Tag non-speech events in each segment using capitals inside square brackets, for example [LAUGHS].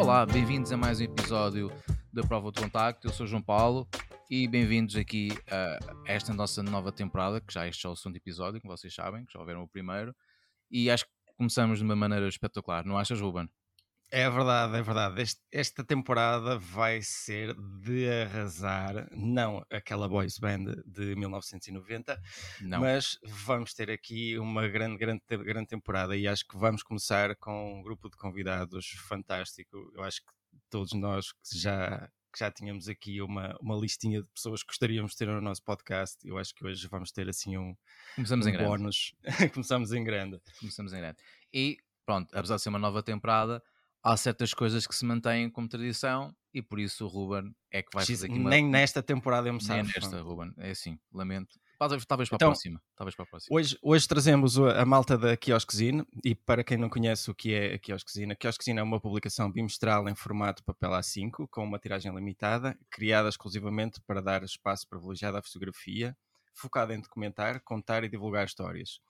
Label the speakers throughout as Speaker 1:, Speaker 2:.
Speaker 1: Olá, bem-vindos a mais um episódio da Prova de Contacto. Eu sou João Paulo e bem-vindos aqui a esta nossa nova temporada, que já este é o segundo episódio, como vocês sabem, que já ouviram o primeiro. E acho que começamos de uma maneira espetacular, não achas, Ruben?
Speaker 2: É verdade, é verdade. Este- esta temporada vai ser de arrasar, não aquela boys band de 1990,
Speaker 1: Não.
Speaker 2: mas vamos ter aqui uma grande, grande, grande temporada e acho que vamos começar com um grupo de convidados fantástico. Eu acho que todos nós que já, que já tínhamos aqui uma, uma listinha de pessoas que gostaríamos de ter no nosso podcast. Eu acho que hoje vamos ter assim um,
Speaker 1: Começamos em
Speaker 2: um
Speaker 1: grande.
Speaker 2: bónus. [LAUGHS] Começamos em grande.
Speaker 1: Começamos em grande. E pronto, apesar de ser uma nova temporada, há certas coisas que se mantêm como tradição e por isso o Ruben é que vai fazer aqui uma.
Speaker 2: Nem nesta temporada eu me
Speaker 1: Nem nesta, Ruben. É assim, lamento. Talvez, talvez para
Speaker 2: Então,
Speaker 1: a próxima. Talvez para a próxima.
Speaker 2: Hoje, hoje trazemos a malta da Quiosquezine e para quem não conhece o que é a Quiosquezine, a Quiosquezine é uma publicação bimestral em formato papel A5 com uma tiragem limitada, criada exclusivamente para dar espaço privilegiado à fotografia, focada em documentar, contar e divulgar histórias.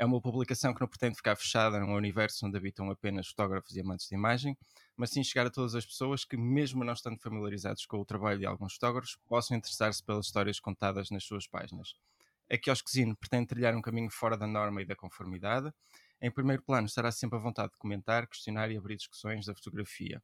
Speaker 2: É uma publicação que não pretende ficar fechada num universo onde habitam apenas fotógrafos e amantes de imagem, mas sim chegar a todas as pessoas que, mesmo não estando familiarizados com o trabalho de alguns fotógrafos, possam interessar-se pelas histórias contadas nas suas páginas. A Quiosquezine pretende trilhar um caminho fora da norma e da conformidade. Em primeiro plano, estará sempre à vontade de comentar, questionar e abrir discussões da fotografia.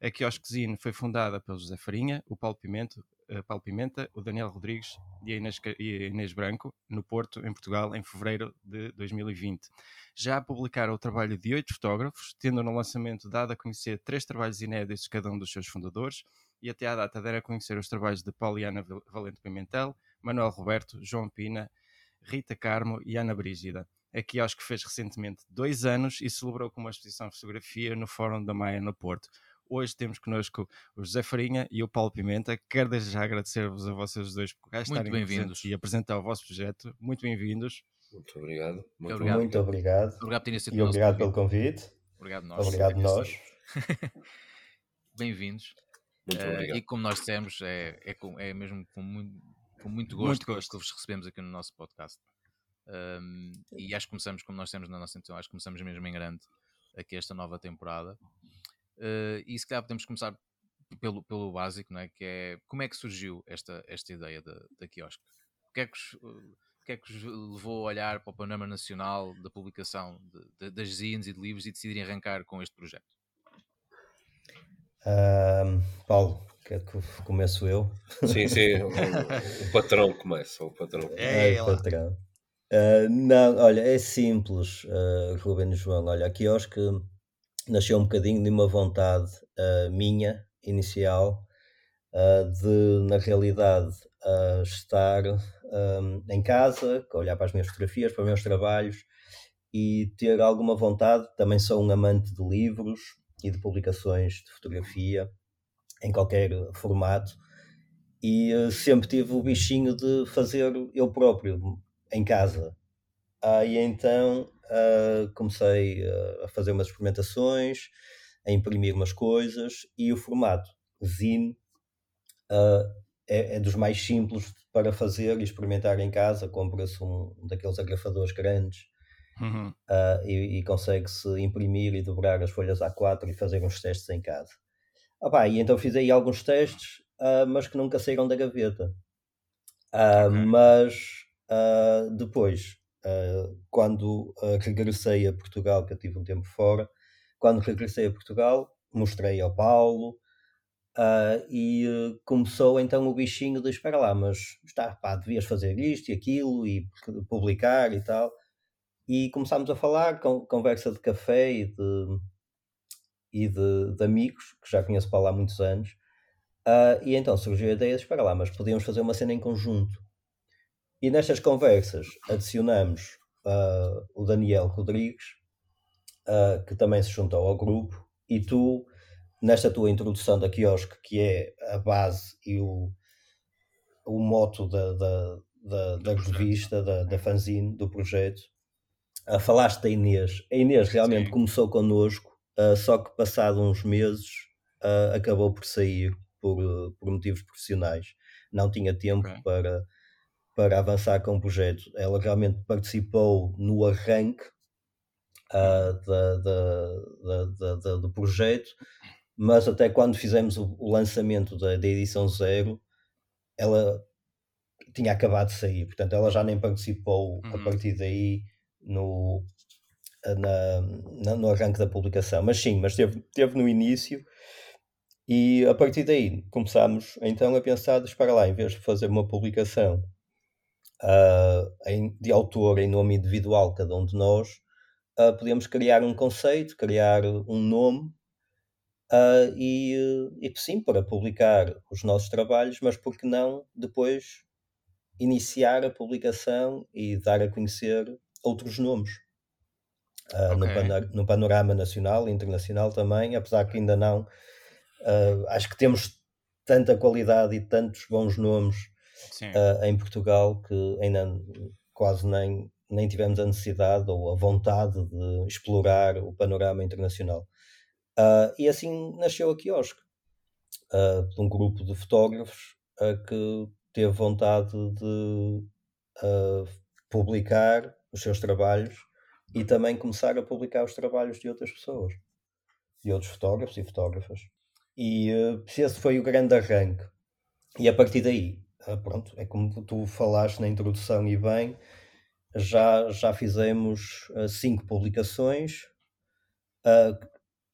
Speaker 2: A Quiosquezine foi fundada pelo José Farinha, o Paulo Pimenta, eh, Paulo Pimenta o Daniel Rodrigues e a Inês, e a Inês Branco, no Porto, em Portugal, em fevereiro de 2020. Já publicaram o trabalho de oito fotógrafos, tendo no lançamento dado a conhecer três trabalhos inéditos cada um dos seus fundadores, e até à data deram a conhecer os trabalhos de Pauliana Val- Valente Pimentel, Manuel Roberto, João Pina, Rita Carmo e Ana Brígida. Aqui acho que fez recentemente dois anos e celebrou com uma exposição de fotografia no Fórum da Maia no Porto. Hoje temos connosco o José Farinha e o Paulo Pimenta. Quero desde já agradecer-vos a vocês dois por cá estarem presentes e apresentar o vosso projeto. Muito bem-vindos.
Speaker 3: Muito obrigado. Muito
Speaker 1: Obrigado.
Speaker 4: Muito obrigado.
Speaker 1: Obrigado por terem sido
Speaker 4: E obrigado pelo
Speaker 1: convite. Obrigado nós.
Speaker 4: Obrigado nós. [LAUGHS]
Speaker 1: Bem-vindos.
Speaker 3: Muito
Speaker 1: Eh,
Speaker 3: obrigado.
Speaker 1: e como nós dissemos, é, é, com- é mesmo com muito, com muito
Speaker 2: Muito
Speaker 1: gosto,
Speaker 2: gosto.
Speaker 1: que vos recebemos aqui no nosso podcast. Um, e acho que começamos, como nós temos na nossa introdução, acho que começamos mesmo em grande aqui esta nova temporada. Uh, e se calhar podemos começar pelo, pelo básico, não é? que é como é que surgiu esta, esta ideia da, da quiosque? O que, é que os, uh, o que é que os levou a olhar para o panorama nacional da publicação de- de- das zines e de livros e decidirem arrancar com este projeto?
Speaker 4: Ahm, Paulo, quer que começo eu?
Speaker 3: Sim, sim, [LAUGHS] o, o patrão começa, o patrão.
Speaker 2: É
Speaker 4: Ai,
Speaker 2: ela.
Speaker 4: patrão. Ah, não, olha, é simples, ah, Ruben e João. Olha, aqui eu acho que nasceu um bocadinho de uma vontade ah, minha, inicial, ah, de, na realidade, ah, estar ahm, em casa, olhar para as minhas fotografias, para os meus trabalhos e ter alguma vontade. Também sou um amante de livros e de publicações de fotografia em qualquer formato e sempre tive o bichinho de fazer eu próprio em casa. Ah, e então ah, comecei ah, a fazer umas experimentações, a imprimir umas coisas e o formato zine ah, é, é dos mais simples para fazer e experimentar em casa. Compra-se um daqueles agrafadores grandes
Speaker 2: Uhum.
Speaker 4: ah, e, e consegue-se imprimir e dobrar as folhas A4 e fazer uns testes em casa. Ah, pá, e então fiz aí alguns testes, ah, mas que nunca saíram da gaveta. Ah,
Speaker 2: Ok.
Speaker 4: Mas depois, ah, quando ah, regressei a Portugal, que eu tive um tempo fora, quando regressei a Portugal, mostrei ao Paulo ah, e começou então o bichinho de espera lá, mas está, pá, devias fazer isto e aquilo e publicar e tal e começámos a falar, com, conversa de café e de, e de, de amigos, que já conheço para lá há muitos anos, e então surgiu a ideia de, espera lá, mas podíamos fazer uma cena em conjunto. E nestas conversas adicionamos ah, o Daniel Rodrigues, ah, que também se juntou ao grupo, e tu, nesta tua introdução da quiosque, que é a base e o, o moto da, da, da, da revista, da, da fanzine, do projeto, ah, falaste da Inês. A Inês realmente
Speaker 2: Sim.
Speaker 4: começou connosco, só que passado uns meses acabou por sair por, por motivos profissionais. Não tinha tempo
Speaker 2: Ok.
Speaker 4: para, para avançar com o projeto. Ela realmente participou no arranque ah, da, da- da- do projeto, mas até quando fizemos o, o lançamento da, edição zero, ela tinha acabado de sair, portanto ela já nem participou a
Speaker 2: Uhum.
Speaker 4: partir daí no, na, na- no arranque da publicação. Mas sim, mas teve, teve no início e a partir daí começámos então a pensar, espera lá, em vez de fazer uma publicação ah, em- de autor em nome individual, cada um de nós, ah, podemos criar um conceito, criar um nome ah, e, e sim, para publicar os nossos trabalhos, mas por que não depois iniciar a publicação e dar a conhecer outros nomes ah, no, pana- no panorama nacional e internacional também, apesar que ainda não. acho que temos tanta qualidade e tantos bons nomes Ah, em Portugal que ainda quase nem, nem tivemos a necessidade ou a vontade de explorar o panorama internacional. Ah, e assim nasceu a Quiosque, ah, de um grupo de fotógrafos que teve vontade de publicar os seus trabalhos e também começar a publicar os trabalhos de outras pessoas, de outros fotógrafos e fotógrafas. E ah, esse foi o grande arranque. E a partir daí, pronto, é como tu falaste na introdução e bem, já, já fizemos ah, cinco publicações, ah,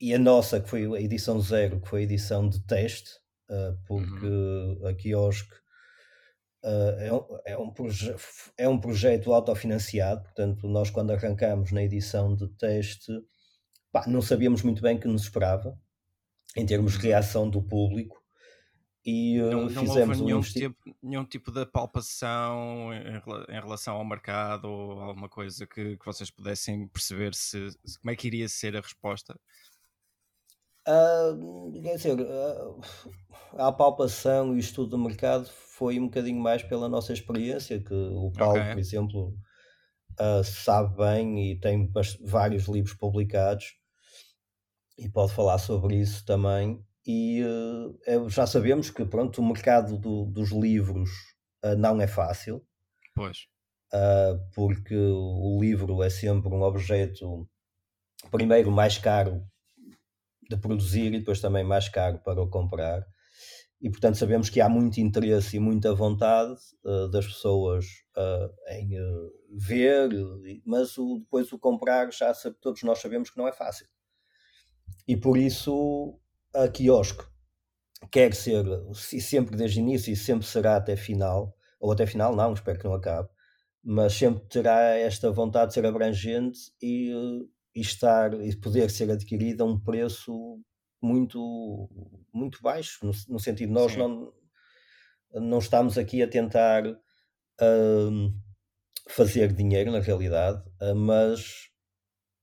Speaker 4: e a nossa, que foi a edição zero, que foi a edição de teste, ah, porque a Quiosque ah, é, um, é, um é um projeto autofinanciado, portanto, nós quando arrancamos na edição de teste, pá, não sabíamos muito bem o que nos esperava, em termos de reação do público, e ah,
Speaker 2: Não, não
Speaker 4: fizemos
Speaker 2: houve
Speaker 4: um
Speaker 2: nenhum
Speaker 4: investi-
Speaker 2: tipo, nenhum tipo de palpação em, em relação ao mercado ou alguma coisa que, que vocês pudessem perceber se, se- como é que iria ser a resposta.
Speaker 4: Ah, quer dizer, ah, a palpação e o estudo do mercado foi um bocadinho mais pela nossa experiência, que o Paulo,
Speaker 2: Ok.
Speaker 4: por exemplo, ah, sabe bem e tem vários livros publicados e pode falar sobre isso também. E é- já sabemos que pronto, o mercado do- dos livros ah, não é fácil,
Speaker 2: Pois.
Speaker 4: ah, porque o livro é sempre um objeto, primeiro, mais caro de produzir e depois também mais caro para o comprar. E portanto sabemos que há muito interesse e muita vontade das pessoas em ver, mas o- depois o comprar já sabe- todos nós sabemos que não é fácil. E por isso a quiosque quer ser, e sempre desde o início e sempre será até final, ou até final não, espero que não acabe, mas sempre terá esta vontade de ser abrangente e, e estar e poder ser adquirida a um preço muito muito baixo, no, no sentido de nós
Speaker 2: Sim.
Speaker 4: não, não estamos aqui a tentar hum, fazer dinheiro na realidade, ah, mas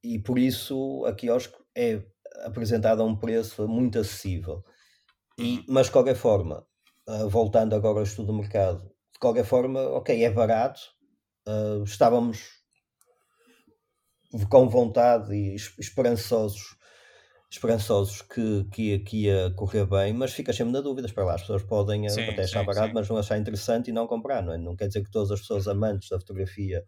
Speaker 4: e por isso a quiosque é apresentada a um preço muito acessível. E, mas de qualquer forma, ah, voltando agora ao estudo do mercado, de qualquer forma, ok, é barato, ah, estávamos com vontade e es- esperançosos esperançosos que, que, que ia correr bem, mas fica sempre na dúvida, para lá, as pessoas podem
Speaker 2: Sim,
Speaker 4: até achar
Speaker 2: sim,
Speaker 4: barato,
Speaker 2: sim.
Speaker 4: mas não achar interessante e não comprar, não é? Não quer dizer que todas as pessoas amantes da fotografia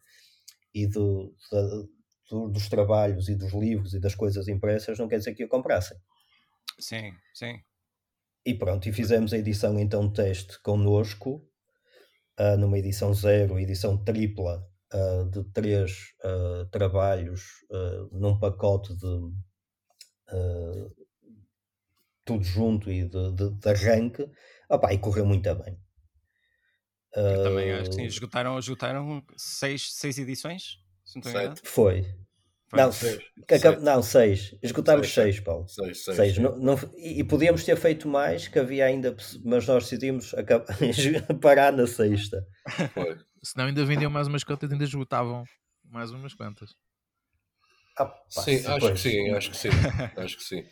Speaker 4: e do, da- do- dos trabalhos e dos livros e das coisas impressas não quer dizer que a comprassem.
Speaker 2: Sim, sim.
Speaker 4: E pronto, e fizemos a edição então de teste connosco, ah, numa edição zero, edição tripla, ah, de três ah, trabalhos num pacote de tudo junto e de, de- de arranque, Opá, e correu muito bem.
Speaker 2: Eu também acho que sim. Esgotaram, esgotaram seis, seis edições? Se não
Speaker 3: Sete.
Speaker 4: Foi.
Speaker 2: Foi.
Speaker 4: Não,
Speaker 3: Seis. Seis.
Speaker 4: não, seis. Esgotámos
Speaker 3: Seis,
Speaker 4: seis, Paulo.
Speaker 3: Seis, seis.
Speaker 4: Seis. Não, não- e, e podíamos ter feito mais, que havia ainda, mas nós decidimos acabar- [LAUGHS] parar na sexta.
Speaker 3: Foi.
Speaker 1: Senão ainda vendiam mais umas quantas, ainda esgotavam mais umas quantas.
Speaker 4: Ah, pá,
Speaker 3: Sim, acho que sim, acho que sim. [LAUGHS] Acho que sim.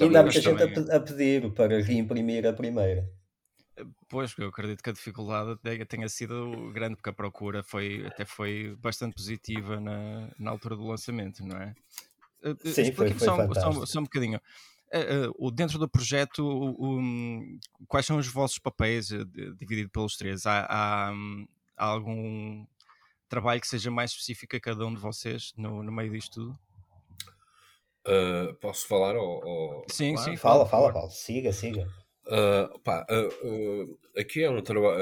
Speaker 4: Ainda há muita gente a, a pedir para reimprimir a primeira.
Speaker 2: Pois, eu acredito que a dificuldade tenha- tenha sido grande, porque a procura foi, até foi bastante positiva na, na altura do lançamento, não é? Eh, eh,
Speaker 4: Sim, foi- foi
Speaker 2: só, um- só, só um bocadinho. Eh, o, dentro do projeto, o- o- quais são os vossos papéis dividido pelos três? Há, há, hum, há algum trabalho que seja mais específico a cada um de vocês no, no meio disto tudo?
Speaker 3: Uh, posso falar? Ou, ou...
Speaker 2: Sim, sim.
Speaker 4: Fala, fala, Paulo. Siga, siga.
Speaker 3: Uh, pá, uh, aqui é um trabalho,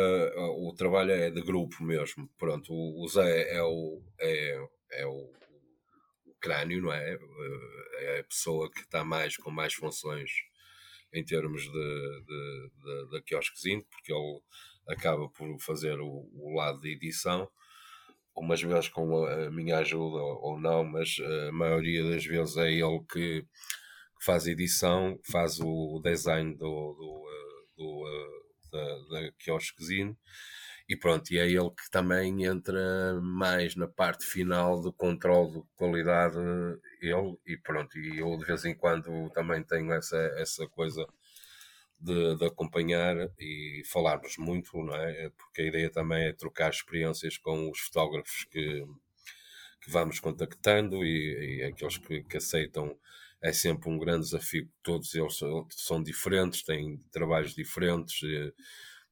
Speaker 3: o trabalho é de grupo mesmo. Pronto, o, o Zé é o, é, é o crânio, não é? É a pessoa que está mais com mais funções em termos de, de, de, de quiosquezinho, porque ele acaba por fazer o, o lado de edição umas vezes com a minha ajuda ou não, mas a maioria das vezes é ele que faz edição, faz o design do, do, eh, do, eh, da, da quiosquezinho e pronto, e é ele que também entra mais na parte final do controle de qualidade, ele, e pronto, e eu de vez em quando também tenho essa, essa coisa de, de, acompanhar e falarmos muito, não é? Porque a ideia também é trocar experiências com os fotógrafos que, que vamos contactando e, e aqueles que, que, aceitam. É sempre um grande desafio, todos eles são, são diferentes, têm trabalhos diferentes, eh,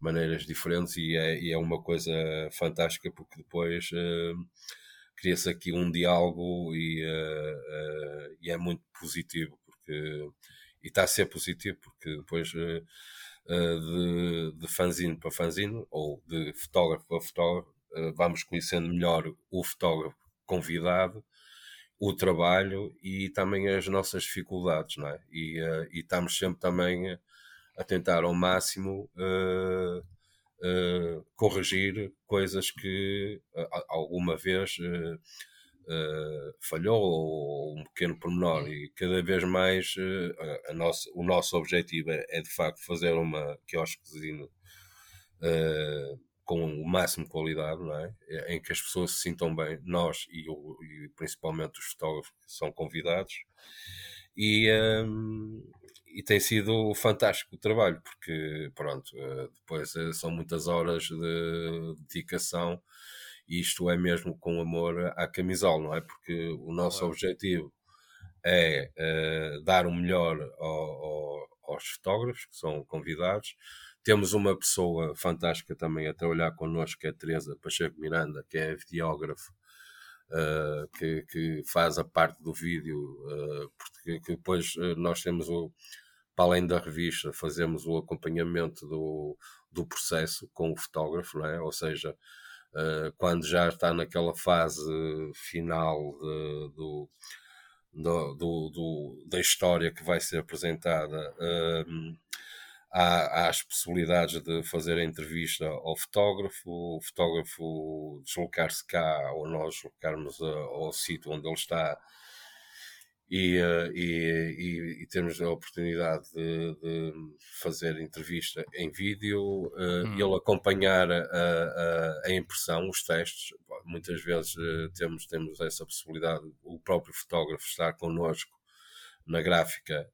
Speaker 3: maneiras diferentes, e é, e é uma coisa fantástica porque depois uh, cria-se aqui um diálogo e, uh, uh, e é muito positivo, porque e está a ser positivo, porque depois de, de fanzine para fanzine, ou de fotógrafo para fotógrafo, vamos conhecendo melhor o fotógrafo convidado, o trabalho e também as nossas dificuldades, não é? E, e estamos sempre também a tentar ao máximo corrigir coisas que alguma vez uh, falhou ou um pequeno pormenor e cada vez mais uh, a nossa, o nosso objetivo é, é, de facto fazer uma quiosquezinho uh, com o máximo de qualidade, não é? em que as pessoas se sintam bem, nós e, o, e principalmente os fotógrafos que são convidados e, um, e tem sido fantástico o trabalho porque pronto, depois são muitas horas de dedicação isto é mesmo com amor à camisola, não é? Porque o nosso claro. objetivo é uh, dar o melhor ao, ao, aos fotógrafos que são convidados. Temos uma pessoa fantástica também a trabalhar connosco, que é a Teresa Pacheco Miranda, que é videógrafo, uh, que, que, faz a parte do vídeo, uh, porque depois nós temos o, para além da revista, fazemos o acompanhamento do, do processo com o fotógrafo, é? Ou seja, uh, quando já está naquela fase final de, do, do, do, da história que vai ser apresentada, uh, há, as possibilidades de fazer a entrevista ao fotógrafo, o fotógrafo deslocar-se cá ou nós deslocarmos ao sítio onde ele está e, uh, e, e, e, termos a oportunidade de, de, fazer entrevista em vídeo uh, hum. ele acompanhar a, a, a, impressão, os testes. Muitas vezes temos, temos essa possibilidade, o próprio fotógrafo estar connosco na gráfica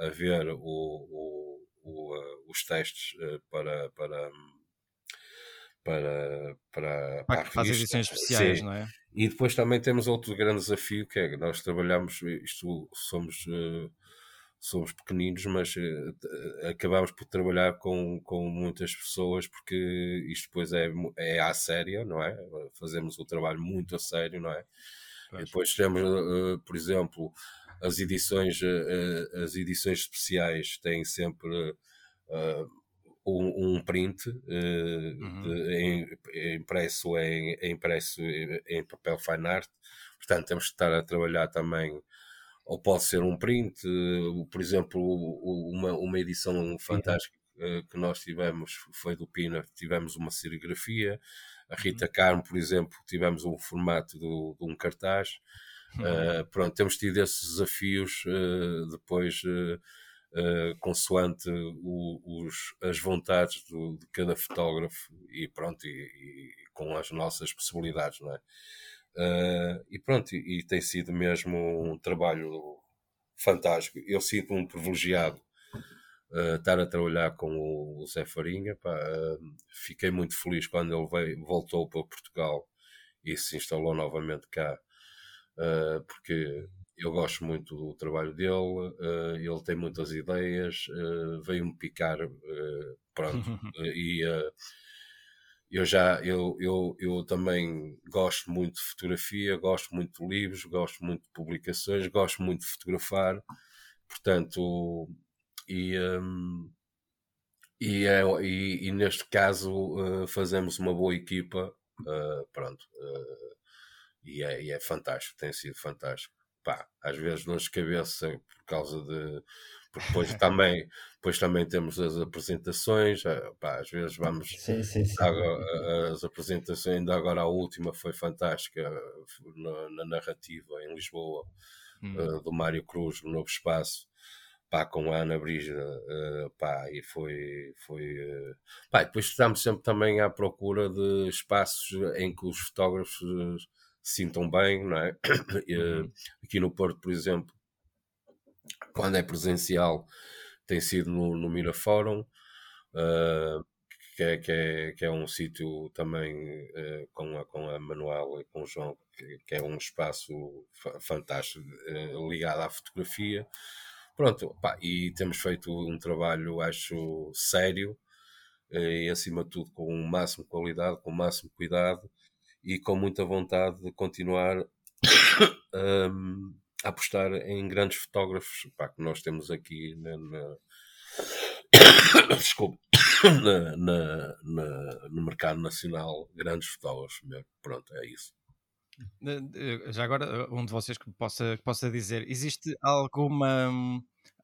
Speaker 3: a ver o, o, o, os testes para, para, para, para,
Speaker 2: para, para fazer edições especiais, Sim. não é?
Speaker 3: E depois também temos outro grande desafio que é nós trabalhamos, isto somos, somos pequeninos, mas acabamos por trabalhar com, com muitas pessoas porque isto depois é, é à séria, não é? Fazemos o trabalho muito a sério, não é? E depois temos, por exemplo, as edições, as edições especiais têm sempre um, um print uh, uhum. de, em, impresso, em, impresso em papel fine art. Portanto, temos que estar a trabalhar também, ou pode ser um print, por exemplo, uma, uma edição fantástica uh, que nós tivemos foi do Pina, tivemos uma serigrafia. A Rita uhum. Carmo, por exemplo, tivemos um formato do, de um cartaz. Uhum. pronto, temos tido esses desafios depois uh, consoante o, os, as vontades do, de cada fotógrafo e pronto, e, e, com as nossas possibilidades, não é? Uh, e pronto, e, e, tem sido mesmo um trabalho fantástico. Eu sinto um privilegiado uh, estar a trabalhar com o, o Zé Farinha. Pá, fiquei muito feliz quando ele veio, voltou para Portugal e se instalou novamente cá, porque eu gosto muito do trabalho dele, uh, ele tem muitas ideias, uh, veio-me picar, pronto, [LAUGHS] e, eu já eu, eu, eu também gosto muito de fotografia, gosto muito de livros, gosto muito de publicações, gosto muito de fotografar, portanto, e, um, e, é, e, e, neste caso uh, fazemos uma boa equipa, uh, pronto, uh, e, é, e é fantástico, tem sido fantástico. Pá, às vezes de cabeça por causa de porque depois [LAUGHS] também, depois também temos as apresentações, eh, pá, às vezes vamos
Speaker 4: sim, sim, sim.
Speaker 3: as apresentações, ainda agora a última foi fantástica na, na narrativa em Lisboa hum. uh, do Mário Cruz, no Novo Espaço. Pá, com a Ana Brígida, uh, pá, e foi, foi uh, pá, depois estamos sempre também à procura de espaços em que os fotógrafos se sintam bem, não é? [COUGHS] Uhum. Aqui no Porto, por exemplo, quando é presencial, tem sido no, no Mirafórum, uh, que, é, que, é, que é um sítio também uh, com, a, com a Manuel e com o João, que, que é um espaço fantástico uh, ligado à fotografia. Pronto, pá, e temos feito um trabalho, acho, sério e acima de tudo com o máximo qualidade, com o máximo cuidado e com muita vontade de continuar um, apostar em grandes fotógrafos pá, que nós temos aqui na, na... [COUGHS] Desculpe, [COUGHS] na, na, na, no mercado nacional, grandes fotógrafos. Pronto, é isso.
Speaker 2: Já agora, um de vocês que possa, que possa dizer, existe alguma,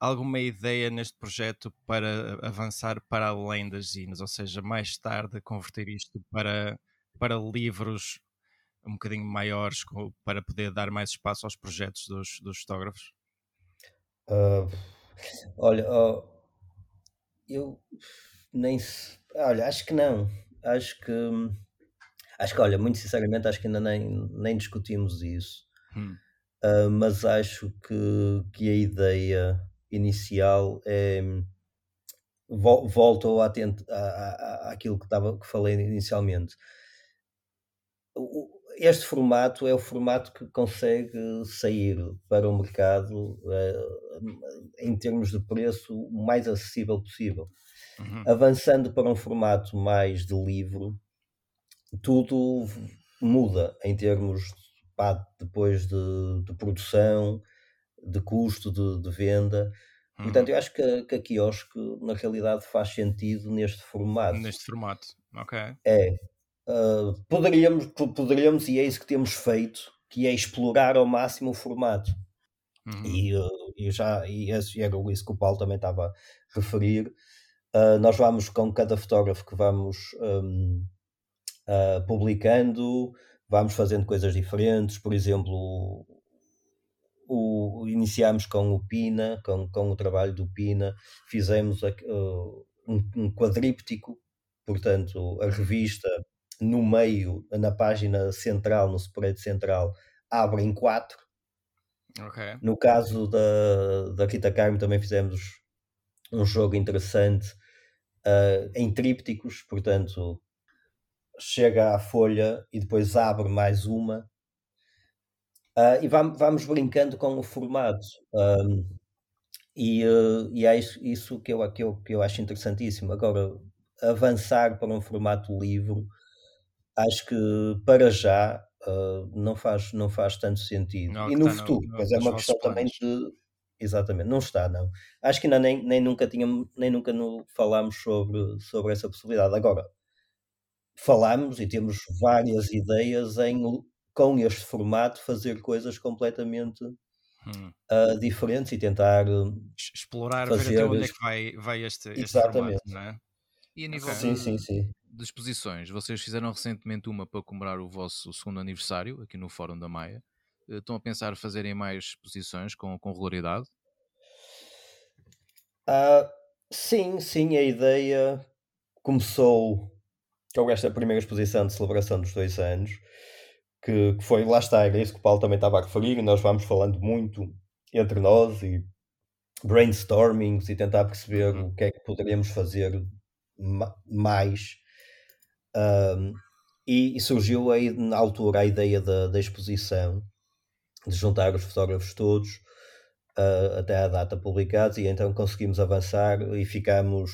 Speaker 2: alguma ideia neste projeto para avançar para além das zines, ou seja, mais tarde converter isto para, para livros um bocadinho maiores para poder dar mais espaço aos projetos dos, dos fotógrafos?
Speaker 4: Uh, olha, uh, eu nem olha, acho que não. Acho que acho que, olha, muito sinceramente, acho que ainda nem, nem discutimos isso. Hum. Uh, mas acho que, que a ideia inicial é volto a, a, àquilo que, estava, que falei inicialmente. Este formato é o formato que consegue sair para o mercado uh, em termos de preço o mais acessível possível. Uhum. Avançando para um formato mais de livro, tudo muda em termos pá, depois de, de, produção, de custo de, de venda. Uhum. Portanto, eu acho que, que a quiosque na realidade faz sentido neste formato.
Speaker 2: Neste formato, ok.
Speaker 4: É, Uh, poderíamos, poderíamos, e é isso que temos feito, que é explorar ao máximo o formato. Uhum. E, uh, e, já, e esse era isso que o Paulo também estava a referir. Uh, nós vamos com cada fotógrafo que vamos um, publicando, vamos fazendo coisas diferentes. Por exemplo, o, o, iniciámos com o Pina, com, com o trabalho do Pina, fizemos um, um quadríptico, portanto, a revista no meio, na página central, no spread central, abre em 4. Okay. No caso da, da Rita Carmo também fizemos um jogo interessante uh, em trípticos, portanto chega à folha e depois abre mais uma uh, e vamos, vamos brincando com o formato um, e, uh, e é isso, isso que, eu, que, eu, que eu acho interessantíssimo agora avançar para um formato livro acho que para já uh, não, faz, não faz tanto sentido. Não, e no futuro, no, mas é uma questão também de. Exatamente, não está, não. Acho que ainda nem, nem nunca tínhamos, nem nunca no, falámos sobre, sobre essa possibilidade. Agora, falamos e temos várias ideias em, com este formato, fazer coisas completamente hum. uh, diferentes e tentar
Speaker 2: explorar, fazer ver até onde é que vai, vai este, este Exatamente. formato, não é?
Speaker 1: E a nível
Speaker 4: sim, sim, sim.
Speaker 1: De exposições, vocês fizeram recentemente uma para comemorar o vosso segundo aniversário aqui no Fórum da Maia. Eh, estão a pensar fazerem mais exposições com, com regularidade?
Speaker 4: Uh, sim, sim, a ideia começou com esta primeira exposição de celebração dos dois anos, que, que foi, lá está, era isso que o Paulo também estava a referir, e nós vamos falando muito entre nós e brainstormings e tentar perceber uhum. o que é que poderíamos fazer mais. Um, e, e, surgiu aí na altura a ideia da, da exposição, de juntar os fotógrafos todos uh, até à data publicados, e então conseguimos avançar e ficamos,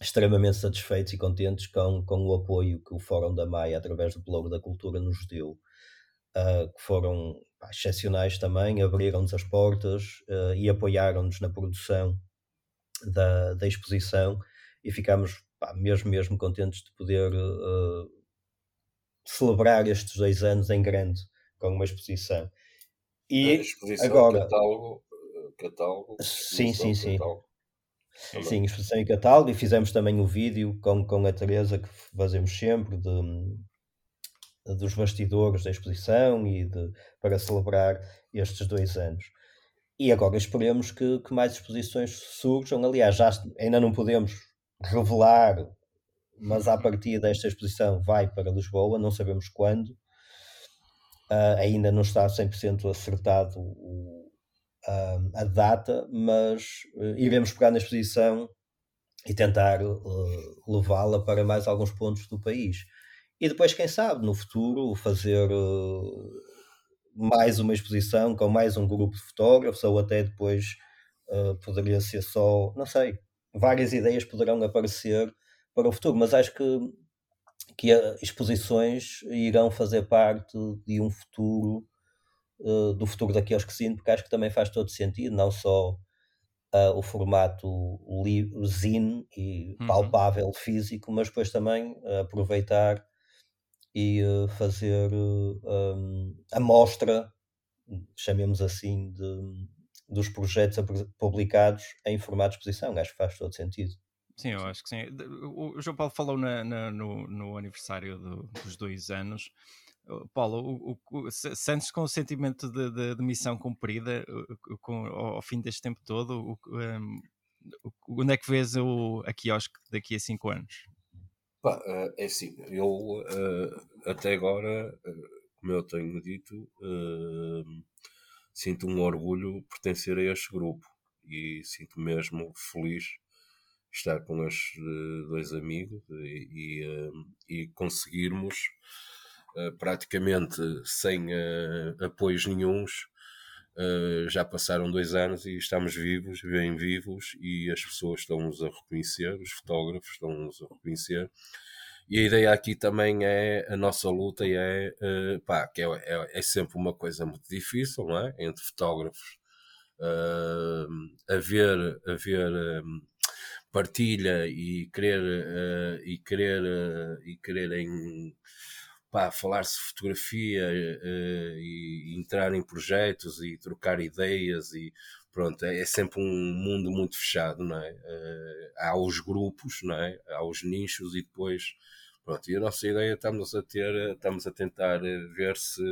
Speaker 4: extremamente satisfeitos e contentes com, com o apoio que o Fórum da Maia, através do Blog da Cultura, nos deu, uh, que foram pá, excepcionais também, abriram-nos as portas uh, e apoiaram-nos na produção da, da exposição e ficámos pá, mesmo, mesmo contentes de poder uh, celebrar estes dois anos em grande com uma exposição.
Speaker 3: E exposição, agora, catálogo, catálogo
Speaker 4: sim, sim, sim. Catálogo. Sim, exposição e catálogo, e fizemos também o vídeo com, com a Teresa, que fazemos sempre, de, dos bastidores da exposição e de, para celebrar estes dois anos. E agora esperemos que, que mais exposições surjam. Aliás, já ainda não podemos revelar, mas a partir desta exposição vai para Lisboa, não sabemos quando. Uh, ainda não está 100% acertado o, uh, a data, mas uh, iremos pegar na exposição e tentar levá-la para mais alguns pontos do país. E depois, quem sabe, no futuro, fazer mais uma exposição com mais um grupo de fotógrafos, ou até depois poderia ser só, não sei, várias ideias poderão aparecer para o futuro, mas acho que, que exposições irão fazer parte de um futuro uh, do futuro da Quiosquezine, porque acho que também faz todo sentido, não só uh, o formato zine e uhum. palpável físico, mas depois também uh, aproveitar e fazer um, a mostra, chamemos assim, de, dos projetos publicados em formato de exposição. Acho que faz todo sentido.
Speaker 2: Sim, eu acho que sim. O João Paulo falou na, na, no, no, aniversário do, dos dois anos Paulo, o, o, sentes com o sentimento de, de, de missão cumprida com, ao, ao, fim deste tempo todo? O, um, onde é que vês o, a quiosque daqui a 5 anos?
Speaker 3: Pá, eh, é assim, eu uh, até agora, uh, como eu tenho dito, uh, sinto um orgulho pertencer a este grupo e sinto mesmo feliz estar com estes dois amigos e, e, e conseguirmos eh, praticamente sem uh, apoios nenhums. Já passaram dois anos e estamos vivos, bem vivos, e as pessoas estão-nos a reconhecer, os fotógrafos estão-nos a reconhecer. E a ideia aqui também é a nossa luta, é, uh, pá, que é, é, é, sempre uma coisa muito difícil, não é? Entre fotógrafos, uh, haver, haver um, partilha e querer, uh, e querer, e quererem pá, falar-se fotografia uh, e, entrar em projetos e trocar ideias e pronto, é, é sempre um mundo muito fechado, não é? Uh, há os grupos, não é? Há os nichos e depois, pronto, e a nossa ideia estamos a ter, estamos a tentar ver se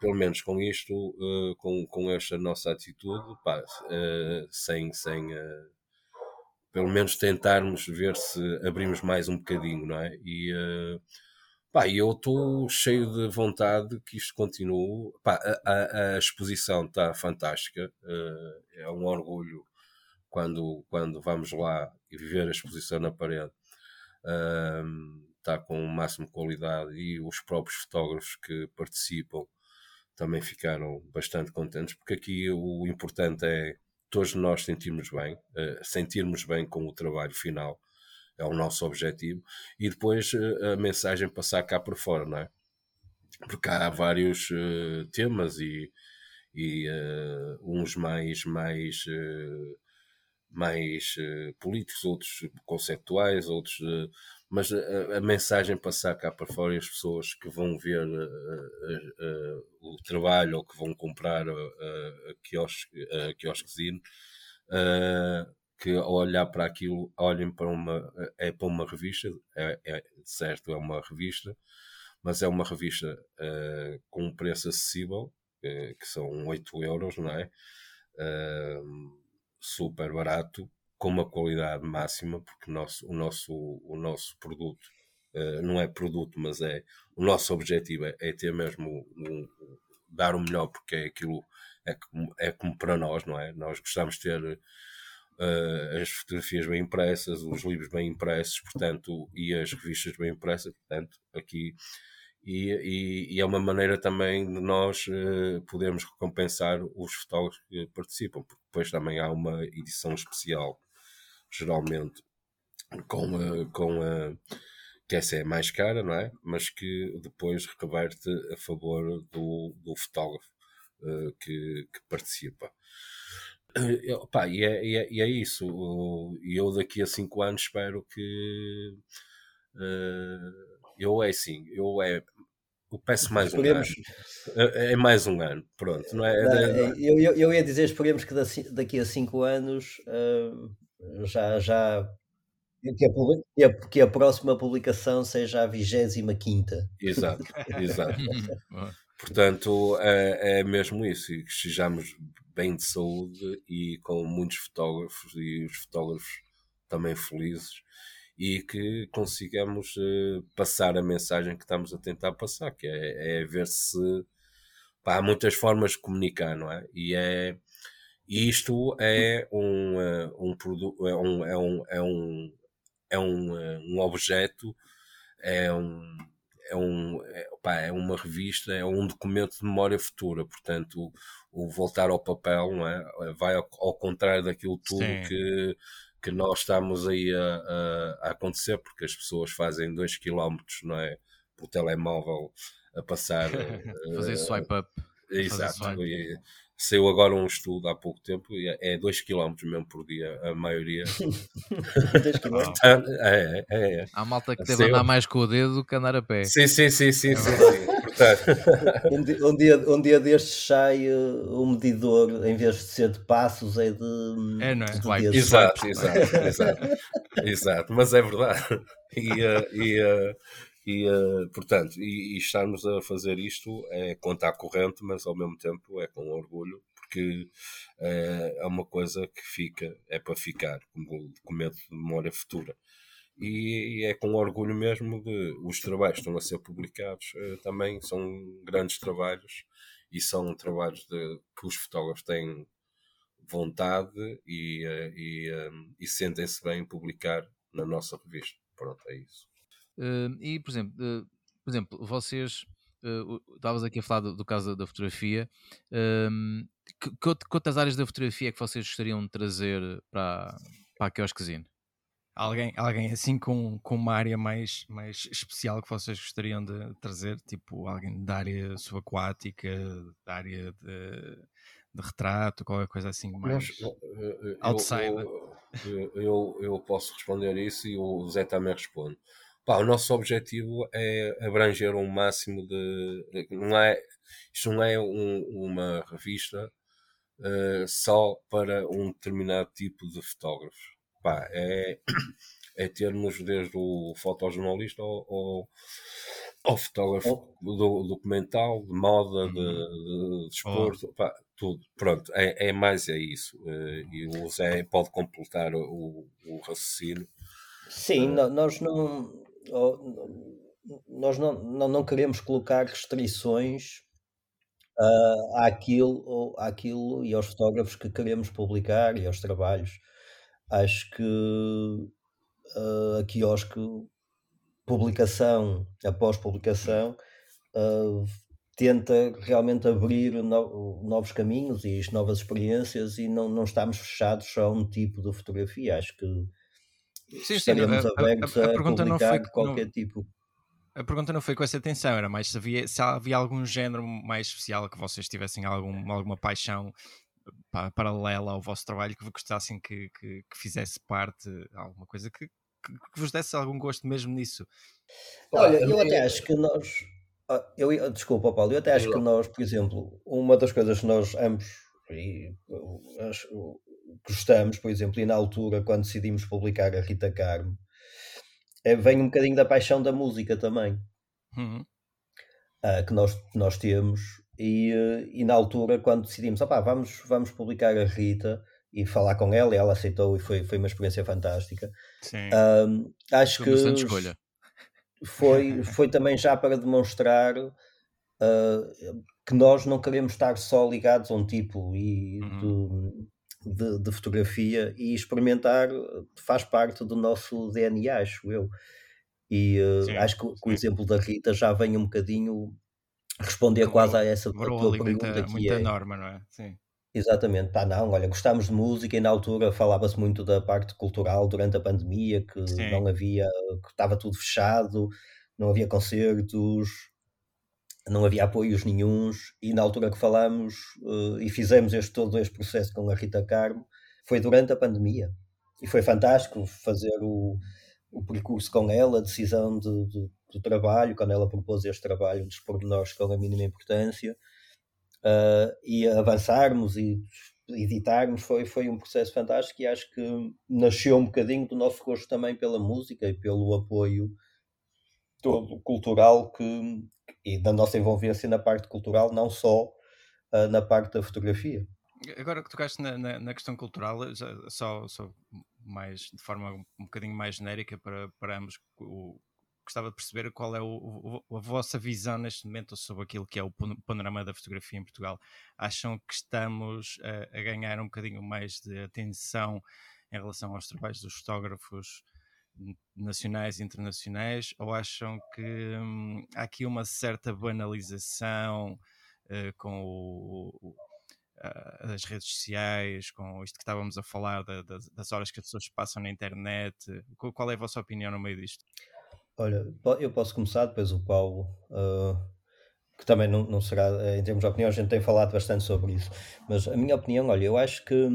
Speaker 3: pelo menos com isto, uh, com, com esta nossa atitude, pá, sem, sem pelo menos tentarmos ver se abrimos mais um bocadinho, não é? E Pá, eu estou cheio de vontade que isto continue. Pá, a, a, a exposição está fantástica. Uh, é um orgulho quando, quando vamos lá e ver a exposição na parede. Uh, está com o máximo qualidade e os próprios fotógrafos que participam também ficaram bastante contentes, porque aqui o importante é todos nós sentirmos bem, uh, sentirmos bem com o trabalho final é o nosso objetivo, e depois eh, a mensagem passar cá por fora, não é? Porque há vários uh, temas e, e uh, uns mais, mais, uh, mais políticos, outros conceptuais, outros. mas a, a, mensagem passar cá para fora e as pessoas que vão ver o trabalho ou que vão comprar a, a, quiosque, a quiosquezinho que ao olhar para aquilo olhem para uma é para uma revista é, é certo é uma revista mas é uma revista uh, com um preço acessível uh, que são 8 euros não é? Uh, super barato com uma qualidade máxima porque nosso, o nosso, o nosso produto não é produto mas é o nosso objetivo é, é ter mesmo um, dar o melhor porque é aquilo é é como para nós não é? Nós gostamos de ter uh, as fotografias bem impressas, os livros bem impressos, portanto, e as revistas bem impressas, portanto, aqui. E, e, e é uma maneira também de nós uh, podermos recompensar os fotógrafos que participam, porque depois também há uma edição especial, geralmente com, a, com a, que essa é mais cara, não é? Mas que depois reverte a favor do, do fotógrafo uh, que, que, participa. Uh, pá, e, é, e, é, e é isso. E eu daqui a cinco anos espero que uh, eu é assim, eu é eu peço mais esperemos, um ano. É, é mais um ano, pronto. Não é,
Speaker 4: não, é, eu, eu, eu, ia dizer, esperemos que daqui a cinco anos uh, já, já que a, que a, próxima publicação seja a 25 quinta.
Speaker 3: Exato, exato. [LAUGHS] Portanto, é, é, mesmo isso, e que estejamos bem de saúde e com muitos fotógrafos e os fotógrafos também felizes e que consigamos uh, passar a mensagem que estamos a tentar passar, que é, é ver se pá, há muitas formas de comunicar, não é? E é isto é um, uh, um produto, é um, é um, é um, é um, eh, um objeto, é um, é, um, é, pá, é uma revista, é um documento de memória futura, portanto, o, o voltar ao papel não é? vai ao, ao contrário daquilo tudo que, que nós estamos aí a, a, a, acontecer, porque as pessoas fazem 2 km não é? por telemóvel a passar. [LAUGHS]
Speaker 1: Fazer uh, swipe up.
Speaker 3: Exato. Swipe. Saiu agora um estudo há pouco tempo e é 2 é km mesmo por dia, a maioria. [LAUGHS] [LAUGHS]
Speaker 4: 2 km?
Speaker 3: É, é, é.
Speaker 1: Há malta que deve Saiu... andar mais com o dedo do que andar a pé.
Speaker 3: Sim, sim, sim, sim.
Speaker 1: É
Speaker 3: sim,
Speaker 4: um, dia, um, dia, um dia destes sai uh, o medidor, em vez de ser de passos, é de.
Speaker 1: É, não é?
Speaker 3: De exato, exato, exato, exato. Mas é verdade. E, uh, e, uh, e, uh, portanto, e, e, estarmos a fazer isto é conta corrente, mas ao mesmo tempo é com orgulho, porque uh, é uma coisa que fica, é para ficar, como documento de memória futura. E, e, é com orgulho mesmo de os trabalhos que estão a ser publicados uh, também são grandes trabalhos e são trabalhos de, que os fotógrafos têm vontade e, e, e sentem-se bem em publicar na nossa revista. Pronto, é isso.
Speaker 1: Uh, e, por exemplo, uh, por exemplo vocês. Uh, estavas aqui a falar do, do caso da, da fotografia. Uh, que, que, outras áreas da fotografia é que vocês gostariam de trazer para, para a Quiosquezine?
Speaker 2: Alguém, alguém assim com, com uma área mais, mais especial que vocês gostariam de trazer? Tipo, alguém da área subaquática, da área de, de retrato, qualquer coisa assim mais eu, outside?
Speaker 3: Eu, eu, eu, posso responder isso e o Zé também responde. Pá, o nosso objetivo é abranger um máximo de. Não é, isto não é um, uma revista uh, só para um determinado tipo de fotógrafos. Pá, é, [COUGHS] é termos desde o fotojornalista ao, ao, ao fotógrafo oh. do, documental, de moda, de, uhum. de, oh. pá, tudo. Pronto, é, é mais é isso. Uh, e o Zé pode completar o, o raciocínio.
Speaker 4: Sim, uh, nós não nós não, não, não queremos colocar restrições uh, àquilo, àquilo e aos fotógrafos que queremos publicar e aos trabalhos. Acho que uh, a quiosque, publicação após publicação, uh, tenta realmente abrir no, novos caminhos e novas experiências e não, não estamos fechados só a um tipo de fotografia. Acho que Sim, sim, a, a, a, a pergunta não foi qualquer não, tipo.
Speaker 2: A pergunta não foi com essa intenção, era mais se havia, se havia algum género mais especial que vocês tivessem algum, alguma paixão paralela ao vosso trabalho que gostassem que, que, que fizesse parte, alguma coisa que, que, que, vos desse algum gosto mesmo nisso.
Speaker 4: Olha, eu até acho que nós. Ah, eu, desculpa, Paulo, eu até acho que nós, por exemplo, uma das coisas que nós ambos e, acho, gostamos, por exemplo, e na altura, quando decidimos publicar a Rita Carmo, é, vem um bocadinho da paixão da música também,
Speaker 2: uhum.
Speaker 4: uh, que nós, nós temos. E, uh, e na altura, quando decidimos, opá, vamos, vamos publicar a Rita e falar com ela, e ela aceitou e foi, foi uma experiência fantástica.
Speaker 2: Sim.
Speaker 4: Uh, acho foi que escolha. Foi, [LAUGHS] foi também já para demonstrar que nós não queremos estar só ligados a um tipo e uhum de, de, fotografia e experimentar faz parte do nosso DNA, acho eu. E uh, acho que, que o exemplo da Rita já vem um bocadinho responder quase a essa tua pergunta.
Speaker 2: Muita,
Speaker 4: que é,
Speaker 2: norma, não é? Sim.
Speaker 4: Exatamente, pá, não, olha, gostámos de música e na altura falava-se muito da parte cultural durante a pandemia, que
Speaker 2: Sim.
Speaker 4: não havia, que estava tudo fechado, não havia concertos, não havia apoios nenhuns, e na altura que falámos uh, e fizemos este, todo este processo com a Rita Carmo, foi durante a pandemia. E foi fantástico fazer o, o percurso com ela, a decisão de, de, do trabalho, quando ela propôs este trabalho dos pormenores com a mínima importância, uh, e avançarmos e editarmos foi, foi um processo fantástico e acho que nasceu um bocadinho do nosso gosto também pela música e pelo apoio todo cultural que, e da nossa envolvência na parte cultural, não só uh, na parte da fotografia.
Speaker 2: Agora que tocaste na, na, na questão cultural, já, só, só mais de forma um bocadinho mais genérica para, para ambos, o, gostava de perceber qual é o, o, a vossa visão neste momento sobre aquilo que é o panorama da fotografia em Portugal. Acham que estamos a, a ganhar um bocadinho mais de atenção em relação aos trabalhos dos fotógrafos nacionais e internacionais ou acham que hum, há aqui uma certa banalização uh, com o, o, uh, as redes sociais, com isto que estávamos a falar da, da, das horas que as pessoas passam na internet? Qual é a vossa opinião no meio disto?
Speaker 4: Olha, eu posso começar, depois o Paulo, uh, que também não, não será, em termos de opinião, a gente tem falado bastante sobre isso, mas a minha opinião, olha, eu acho que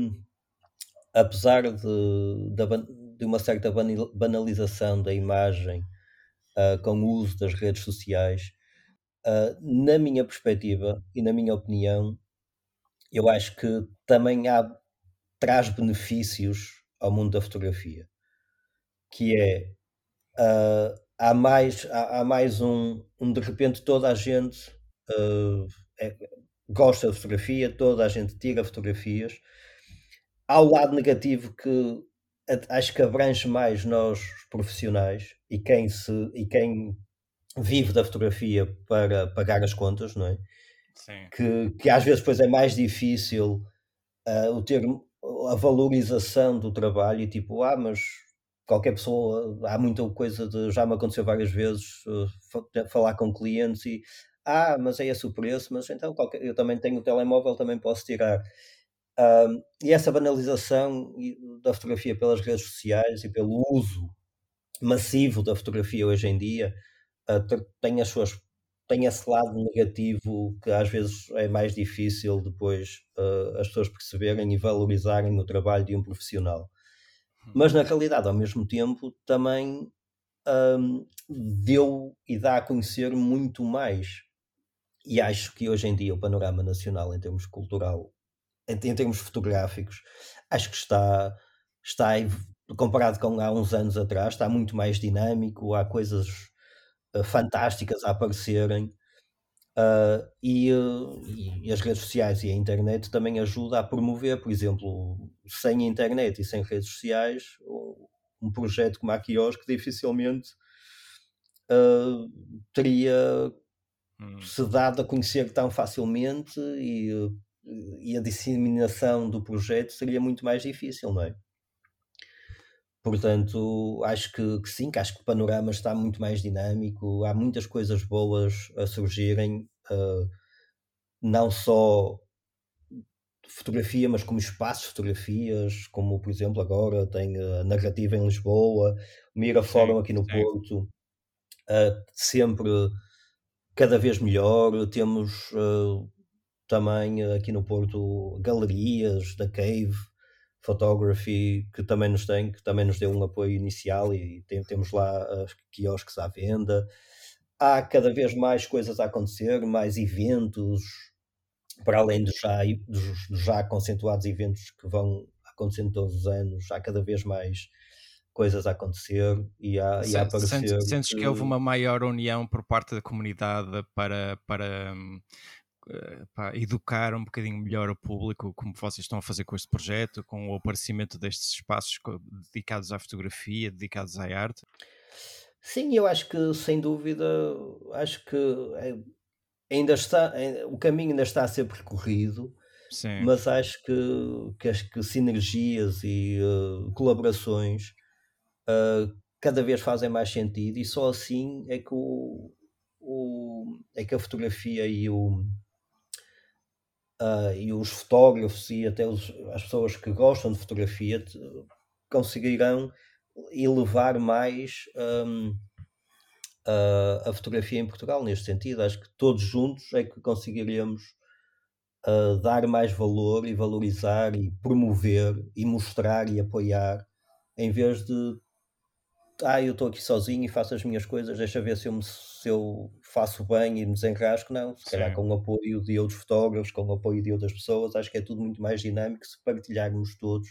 Speaker 4: apesar de, de de uma certa banalização da imagem uh, com o uso das redes sociais, uh, na minha perspectiva e na minha opinião, eu acho que também há, traz benefícios ao mundo da fotografia, que é uh, há mais, há, há, mais um, um de repente toda a gente é, gosta de fotografia, toda a gente tira fotografias. Há o lado negativo que acho que abrange mais nós profissionais e quem se e quem vive da fotografia para pagar as contas, não é?
Speaker 2: Sim.
Speaker 4: Que, que às vezes depois é mais difícil uh, o ter a valorização do trabalho e tipo, ah, mas qualquer pessoa, há muita coisa de, já me aconteceu várias vezes uh, falar com clientes e ah, mas é esse o preço, mas então qualquer, eu também tenho o telemóvel, também posso tirar. Um, e essa banalização da fotografia pelas redes sociais e pelo uso massivo da fotografia hoje em dia uh, tem as suas tem esse lado negativo que às vezes é mais difícil depois uh, as pessoas perceberem e valorizarem o trabalho de um profissional. Mas na realidade, ao mesmo tempo, também um, deu e dá a conhecer muito mais. E acho que hoje em dia o panorama nacional, em termos cultural, em, termos fotográficos, acho que está, está comparado com há uns anos atrás, está muito mais dinâmico, há coisas uh, fantásticas a aparecerem. Uh, e, e, as redes sociais e a internet também ajuda a promover, por exemplo, sem internet e sem redes sociais, um projeto como a Quiosque dificilmente uh, teria hum. se dado a conhecer tão facilmente e e a disseminação do projeto seria muito mais difícil, não é? Portanto, acho que, que, sim, que acho que o panorama está muito mais dinâmico, há muitas coisas boas a surgirem, uh, não só fotografia, mas como espaços de fotografias, como por exemplo agora tem a narrativa em Lisboa, o Mira Fórum aqui no. Porto, uh, sempre cada vez melhor, temos uh, também eh, aqui no Porto galerias da Cave Photography que também nos tem, que também nos deu um apoio inicial e tem, temos lá uh, quiosques à venda. Há cada vez mais coisas a acontecer, mais eventos, para além dos já, dos, dos já concentrados eventos que vão acontecendo todos os anos, há cada vez mais coisas a acontecer e a, e a aparecer.
Speaker 2: Sentes, sentes que houve uma maior união por parte da comunidade para, para hum, eh, pá, educar um bocadinho melhor o público, como vocês estão a fazer com este projeto, com o aparecimento destes espaços dedicados à fotografia, dedicados à arte?
Speaker 4: Sim, eu acho que sem dúvida, acho que é, ainda está, o caminho ainda está a ser percorrido, Sim. mas acho que, que, acho que sinergias e uh, colaborações uh, cada vez fazem mais sentido e só assim é que o, o, é que a fotografia e o, uh, e os fotógrafos e até os, as pessoas que gostam de fotografia conseguirão elevar mais um, a, a fotografia em Portugal neste sentido. Acho que todos juntos é que conseguiríamos uh, dar mais valor e valorizar e promover e mostrar e apoiar em vez de ah, eu estou aqui sozinho e faço as minhas coisas, deixa ver se eu, me, se eu faço bem e me desenrasco. Não, se Sim. calhar com o apoio de outros fotógrafos, com o apoio de outras pessoas, acho que é tudo muito mais dinâmico se partilharmos todos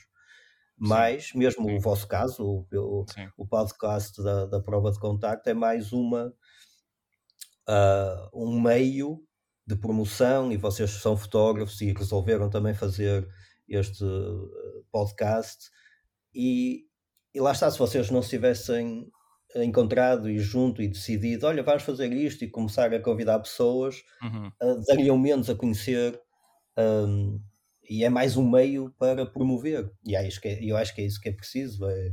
Speaker 4: mais, mesmo Sim. o vosso caso, o, o podcast da, da prova de contacto é mais uma uh, um meio de promoção e vocês são fotógrafos e resolveram também fazer este ah, podcast e, e lá está, se vocês não se tivessem encontrado e junto e decidido, olha, vamos fazer isto e começar a convidar pessoas, uhum. uh, dariam menos a conhecer um, e é mais um meio para promover. E acho que é, eu acho que é isso que é preciso. É,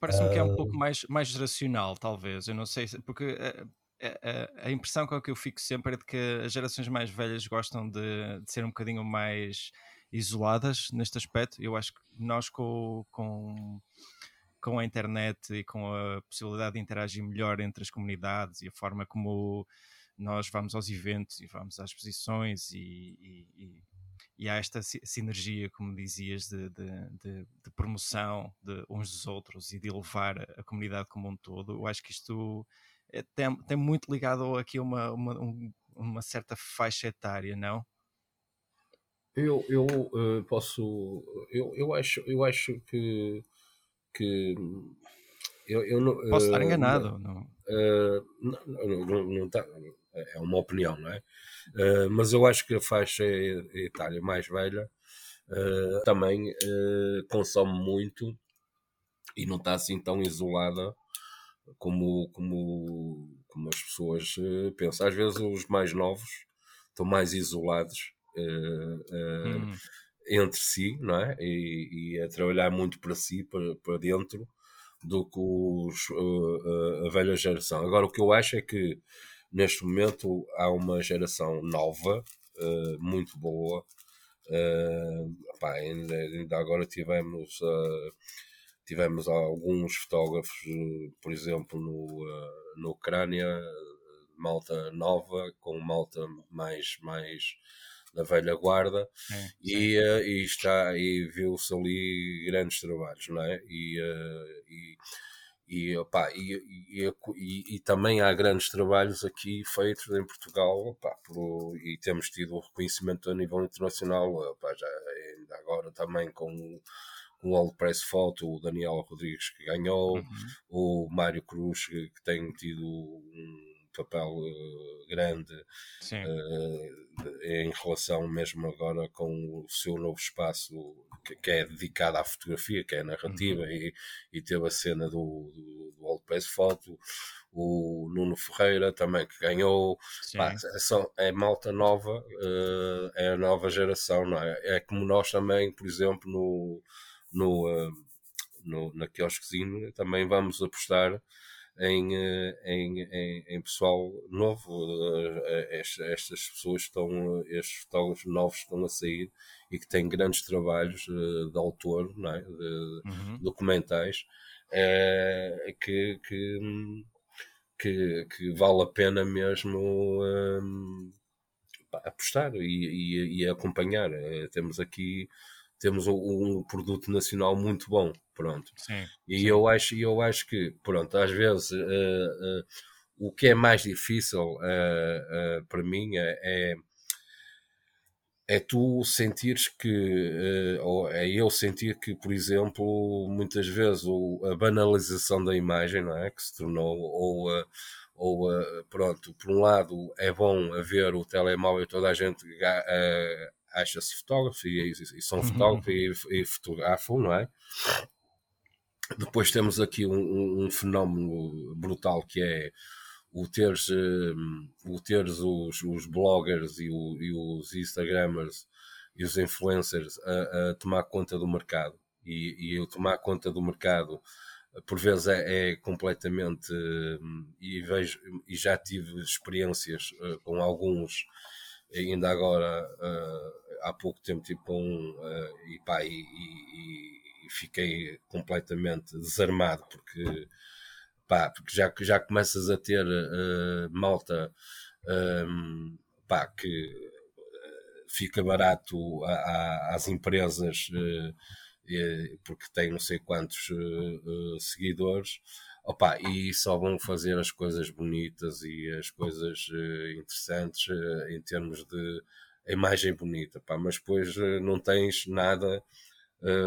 Speaker 2: Parece-me uh... que é um pouco mais, mais geracional, talvez. Eu não sei, se, porque a, a, a, impressão com que eu fico sempre é de que as gerações mais velhas gostam de, de ser um bocadinho mais isoladas neste aspecto. Eu acho que nós com, com, com a internet e com a possibilidade de interagir melhor entre as comunidades e a forma como nós vamos aos eventos e vamos às exposições e, e, e há esta sinergia, como dizias, de, de, de, de, promoção de uns dos outros e de elevar a comunidade como um todo. Eu acho que isto é, tem, tem muito ligado aqui uma, uma, um, uma certa faixa etária, não?
Speaker 3: Eu, eu uh, posso. Eu, eu, acho, eu acho que. Que eu, eu não,
Speaker 2: posso estar eh, enganado.
Speaker 3: Não, uh, não, não, não, tá, é uma opinião, não é? Uh, mas eu acho que a faixa etária mais velha uh, também uh, consome muito e não está assim tão isolada como, como, como as pessoas pensam. Às vezes os mais novos estão mais isolados hum. Entre si, não é? E, e, a trabalhar muito para si, para, para dentro, do que os, a velha geração. Agora, o que eu acho é que Neste momento há uma geração nova, uh, muito boa. Uh, ainda, ainda, agora tivemos, uh, tivemos alguns fotógrafos, por exemplo, no, no Ucrânia, malta nova, com malta mais, mais da velha guarda é, e, uh, e está e viu-se ali grandes trabalhos, não é? E, uh, e e, opa, e, e, e, e, também há grandes trabalhos aqui feitos em Portugal opa, por, e temos tido reconhecimento a nível internacional, opa, já ainda agora também com com o Old Press Photo, o Daniel Rodrigues que ganhou, uhum. o Mário Cruz que, que tem tido um papel uh, grande uh, em relação mesmo agora com o seu novo espaço que, que é dedicado à fotografia, que é a narrativa, uhum. e, e teve a cena do, do, do Old Press Photo, o Nuno Ferreira também que ganhou. Pá, é, é malta nova, uh, é a nova geração, não é? É como nós também, por exemplo, no, no, uh, no, na quiosquezinho, também vamos apostar em, eh, em, em, em pessoal novo. Eh, estas pessoas estão, estes fotógrafos novos estão a sair e que têm grandes trabalhos eh, de autor, é? de uhum. documentais, é, que, que, que, que, vale a pena mesmo um, apostar e, e, e acompanhar. É, temos aqui temos um, produto nacional muito bom, pronto. Sim, e sim. eu acho, eu acho que, pronto, às vezes uh, uh, o que é mais difícil uh, para mim é, é, é tu sentires que, ou é eu sentir que, por exemplo, muitas vezes o, a banalização da imagem, não é, que se tornou ou ou pronto, por um lado é bom haver o telemóvel toda a gente acha-se fotógrafo e, e, são uhum. fotógrafos e, e fotografam, não é? Depois temos aqui um, um, fenómeno brutal que é o teres, um, o teres os, os bloggers e, o, e, os Instagramers e os influencers a, a tomar conta do mercado. E, e o tomar conta do mercado por vezes é, é completamente hum, e vejo e já tive experiências uh, com alguns ainda agora uh, há pouco tempo tipo um uh, e pá, e, e, e, fiquei completamente desarmado porque pá, porque já, já começas a ter uh, malta um, pá, que fica barato a, a, às empresas porque tem não sei quantos seguidores. Opa, e só vão fazer as coisas bonitas e as coisas uh, interessantes uh, em termos de imagem bonita, pá, mas depois uh, não tens nada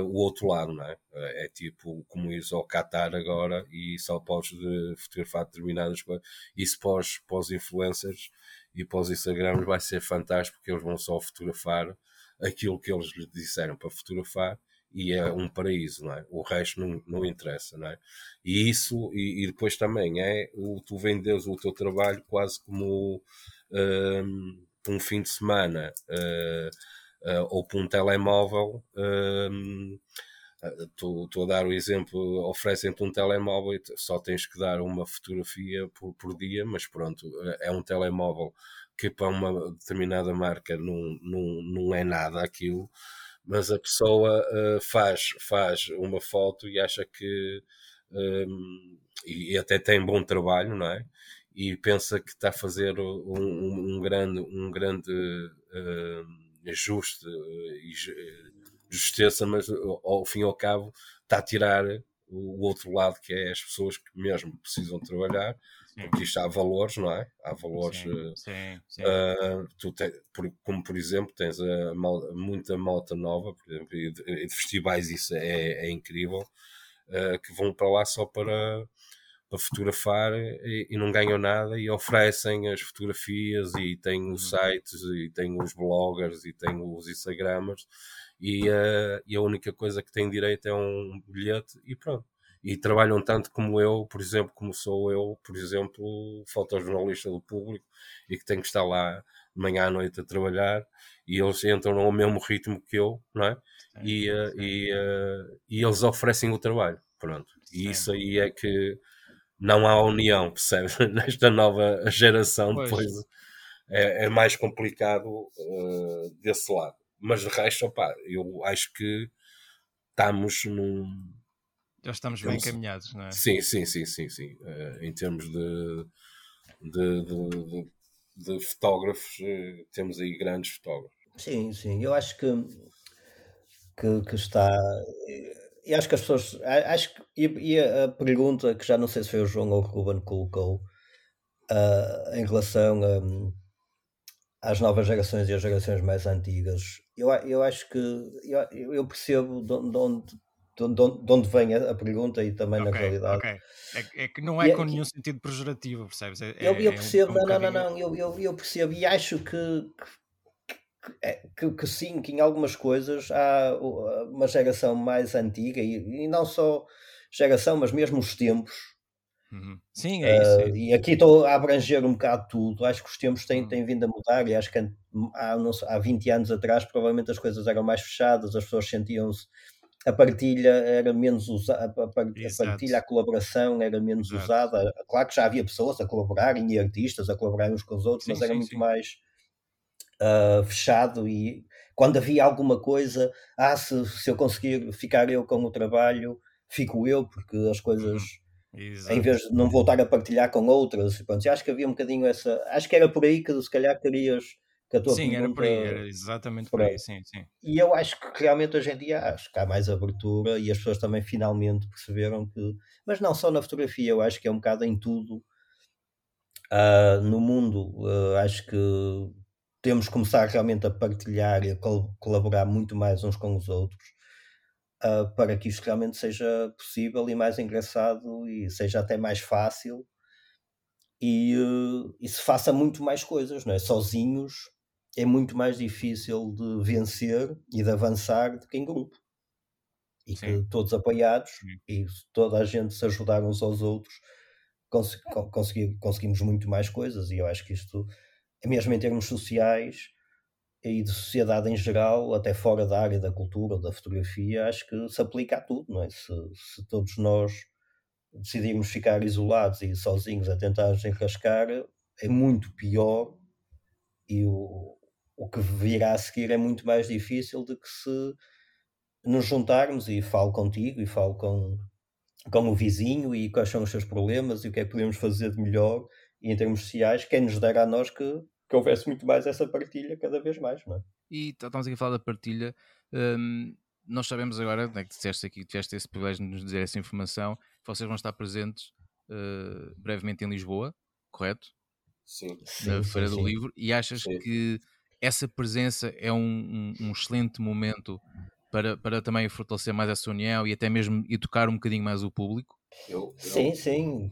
Speaker 3: o outro lado, não é? é tipo como isso ao Qatar agora e só podes de fotografar determinadas coisas. Isso para os, influencers e para os Instagrams [LAUGHS] vai ser fantástico porque eles vão só fotografar aquilo que eles lhes disseram para fotografar e é um paraíso, não é? O resto não, não interessa, não é? E isso, e, e depois também é o, tu vendes o teu trabalho quase como um, um fim de semana uh, uh, ou para um telemóvel. Um, Estou a dar o exemplo, oferecem-te um telemóvel e só tens que dar uma fotografia por, por dia, mas pronto, é um telemóvel que para uma determinada marca não, não, não é nada aquilo mas a pessoa uh, faz, faz uma foto e acha que um, e até tem bom trabalho, não é? E pensa que está a fazer um, um, um grande, um grande uh, ajuste e justiça, mas ao fim e ao cabo está a tirar o outro lado que é as pessoas que mesmo precisam trabalhar porque isto há valores, não é? Há valores. Sim, sim, sim. Uh, tu te, por, como por exemplo, tens a, mal, muita malta nova, por exemplo, e de, de festivais, isso é, é incrível, uh, que vão para lá só para, para fotografar e, e, não ganham nada e oferecem as fotografias e têm os uhum. sites e têm os bloggers e têm os Instagrams e, e a única coisa que têm direito é um bilhete e pronto e trabalham tanto como eu, por exemplo, como sou eu, por exemplo, fotojornalista do público e que tenho que estar lá de manhã à noite a trabalhar e eles entram no mesmo ritmo que eu, não é? E, uh, e, uh, e eles oferecem o trabalho, pronto. E sim. isso aí é que não há união, percebes? [LAUGHS] Nesta nova geração, pois. depois é, é, mais complicado uh, desse lado. Mas de resto, opá, eu acho que estamos num
Speaker 2: já estamos bem encaminhados, não é?
Speaker 3: Sim, sim, sim, sim, sim. Uh, em termos de, de, de, de, de fotógrafos, uh, temos aí grandes fotógrafos.
Speaker 4: Sim, sim. Eu acho que, que, que está. E acho que as pessoas. Acho que, e, e, a pergunta que já não sei se foi o João ou o Ruben colocou uh, em relação a, às novas gerações e às gerações mais antigas, eu, eu acho que eu, eu percebo de onde de onde vem a, pergunta e também okay, na realidade.
Speaker 2: Okay. É, é, que não é e, com nenhum sentido pejorativo, percebes? É,
Speaker 4: eu, eu, percebo, é um, um não, não, não, não, eu, eu, eu, percebo e acho que, que, é, que, que, sim, que em algumas coisas há uma geração mais antiga e, e não só geração, mas mesmo os tempos.
Speaker 2: Uhum. Sim, é isso. Uh,
Speaker 4: e aqui estou a abranger um bocado tudo. Acho que os tempos têm, uhum. têm vindo a mudar e acho que há, não há 20 anos atrás provavelmente as coisas eram mais fechadas, as pessoas sentiam-se a partilha era menos usada, a, partilha, a colaboração era menos Exato. usada. Claro que já havia pessoas a colaborarem e artistas a colaborarem uns com os outros, sim, mas era sim, muito sim. mais uh, fechado e quando havia alguma coisa, ah, se, se eu conseguir ficar eu com o trabalho, fico eu, porque as coisas. Uhum. Em vez de não voltar a partilhar com outras, pronto, acho que havia um bocadinho essa. Acho que era por aí que se calhar querias que a tua
Speaker 2: sim, era por aí, era exatamente por aí, sim, sim.
Speaker 4: E eu acho que realmente hoje em dia acho que há mais abertura e as pessoas também finalmente perceberam que, mas não só na fotografia, eu acho que é um bocado em tudo uh, no mundo. Uh, acho que temos que começar realmente a partilhar e a col colaborar muito mais uns com os outros. Uh, para que isto realmente seja possível e mais engraçado e seja até mais fácil e, e se faça muito mais coisas, não é? Sozinhos é muito mais difícil de vencer e de avançar do que em grupo. E Sim. que todos apoiados Sim. e toda a gente se ajudar uns aos outros, cons conseguir, conseguimos muito mais coisas. E eu acho que isto, mesmo em termos sociais e de sociedade em geral, até fora da área da cultura ou da fotografia, acho que se aplica a tudo, não é? Se, se todos nós decidirmos ficar isolados e sozinhos a tentar desenrascar, é muito pior e o, o que virá a seguir é muito mais difícil do que se nos juntarmos e falo contigo e falo com, com o vizinho e quais são os seus problemas e o que é que podemos fazer de melhor e em termos sociais, quem nos dera a nós que, que houvesse muito mais essa partilha cada vez mais, não é?
Speaker 1: E estamos aqui a falar da partilha. Hum, nós sabemos agora, né, que disseste aqui, tiveste esse privilégio de nos dizer essa informação, que vocês vão estar presentes uh, brevemente em Lisboa, correto?
Speaker 3: Sim.
Speaker 1: Na
Speaker 4: Sim,
Speaker 1: Feira
Speaker 4: sim,
Speaker 1: do
Speaker 4: sim.
Speaker 1: Livro. E achas
Speaker 3: Sim.
Speaker 1: que essa presença é um, um- um excelente momento para, para também fortalecer mais essa união e até mesmo educar um bocadinho mais o público?
Speaker 3: Eu, eu-
Speaker 4: Sim, sim.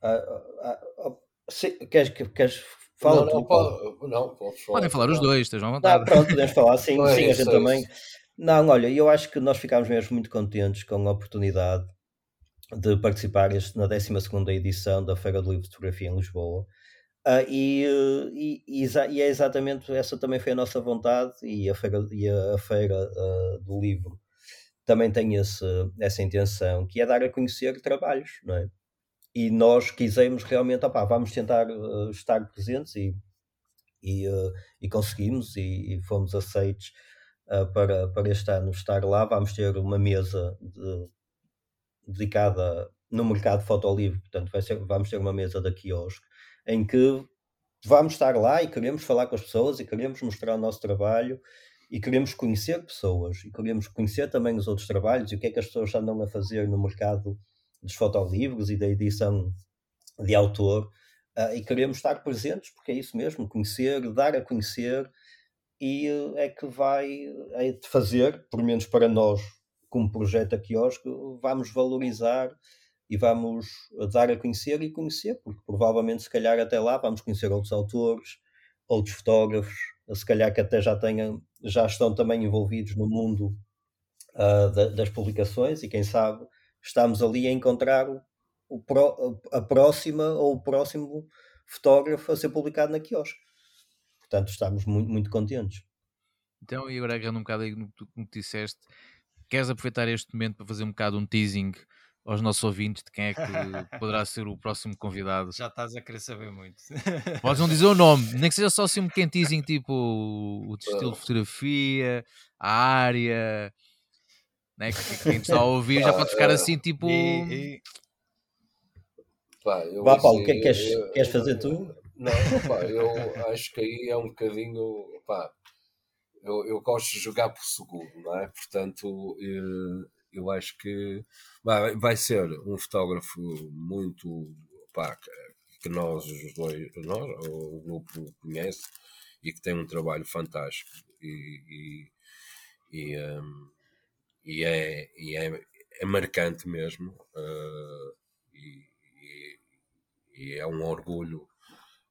Speaker 4: Ah, ah, ah, sim. Queres, queres fala
Speaker 3: não, não, pode, não, podes falar.
Speaker 1: Podem falar os dois, estejam à
Speaker 4: Ah,
Speaker 1: vontade.
Speaker 4: pronto, podemos falar, sim, [LAUGHS]
Speaker 3: é
Speaker 4: sim, a
Speaker 3: isso,
Speaker 4: gente
Speaker 3: é
Speaker 4: também.
Speaker 3: isso.
Speaker 4: Não, olha, eu acho que nós ficámos mesmo muito contentes com a oportunidade de participar este, na 12ª edição da Feira do Livro de Fotografia em Lisboa. Ah, e, e- e é exatamente essa também foi a nossa vontade e a Feira, e a, a feira ah, do Livro também tem esse, essa intenção, que é dar a conhecer trabalhos, não é? E nós quisemos realmente, opá, vamos tentar eh, estar presentes e, e, eh, e conseguimos e, e fomos aceitos ah, para, para este ano estar lá. Vamos ter uma mesa de- dedicada no mercado fotolivre, portanto vai ser, vamos ter uma mesa da quiosque em que vamos estar lá e queremos falar com as pessoas e queremos mostrar o nosso trabalho e queremos conhecer pessoas e queremos conhecer também os outros trabalhos e o que é que as pessoas andam a fazer no mercado dos fotolivros e da edição de autor ah, e queremos estar presentes porque é isso mesmo, conhecer, dar a conhecer e eh, é que vai é de fazer, pelo menos para nós, como projeto a quiosque, vamos valorizar e vamos dar a conhecer e conhecer, porque provavelmente se calhar até lá vamos conhecer outros autores, outros fotógrafos, se calhar que até já tenham, já estão também envolvidos no mundo ah, da- das publicações e quem sabe estamos ali a encontrar o, o pró- a próxima ou o próximo fotógrafo a ser publicado na quiosque. Portanto, estamos muito, muito contentes.
Speaker 1: Então, e agora agarrando um bocado aí no que tu disseste, queres aproveitar este momento para fazer um bocado um teasing aos nossos ouvintes de quem é que [LAUGHS] poderá ser o próximo convidado?
Speaker 2: Já estás a querer saber muito. [LAUGHS]
Speaker 1: Podes não dizer o nome, nem que seja só assim um pequeno teasing, tipo o, o estilo de fotografia, a área, né? que que quem está a ouvir já
Speaker 3: Pá,
Speaker 1: pode ficar
Speaker 3: eh,
Speaker 1: assim, tipo.
Speaker 2: E- e-
Speaker 3: Pá, eu
Speaker 4: Vá, Paulo,
Speaker 3: assim,
Speaker 4: que- queres-
Speaker 3: eu-
Speaker 4: queres fazer tu?
Speaker 3: Não, pá, eu acho que aí é um bocadinho. Pá, eu, eu gosto de jogar por seguro, não é? Portanto, eh, eu acho que vai, vai ser um fotógrafo muito. Pá, que- que nós os dois, nós, o grupo conhece e que tem um trabalho fantástico e, e, e, ehm, e é, e é, é marcante mesmo eh, e, e- e é um orgulho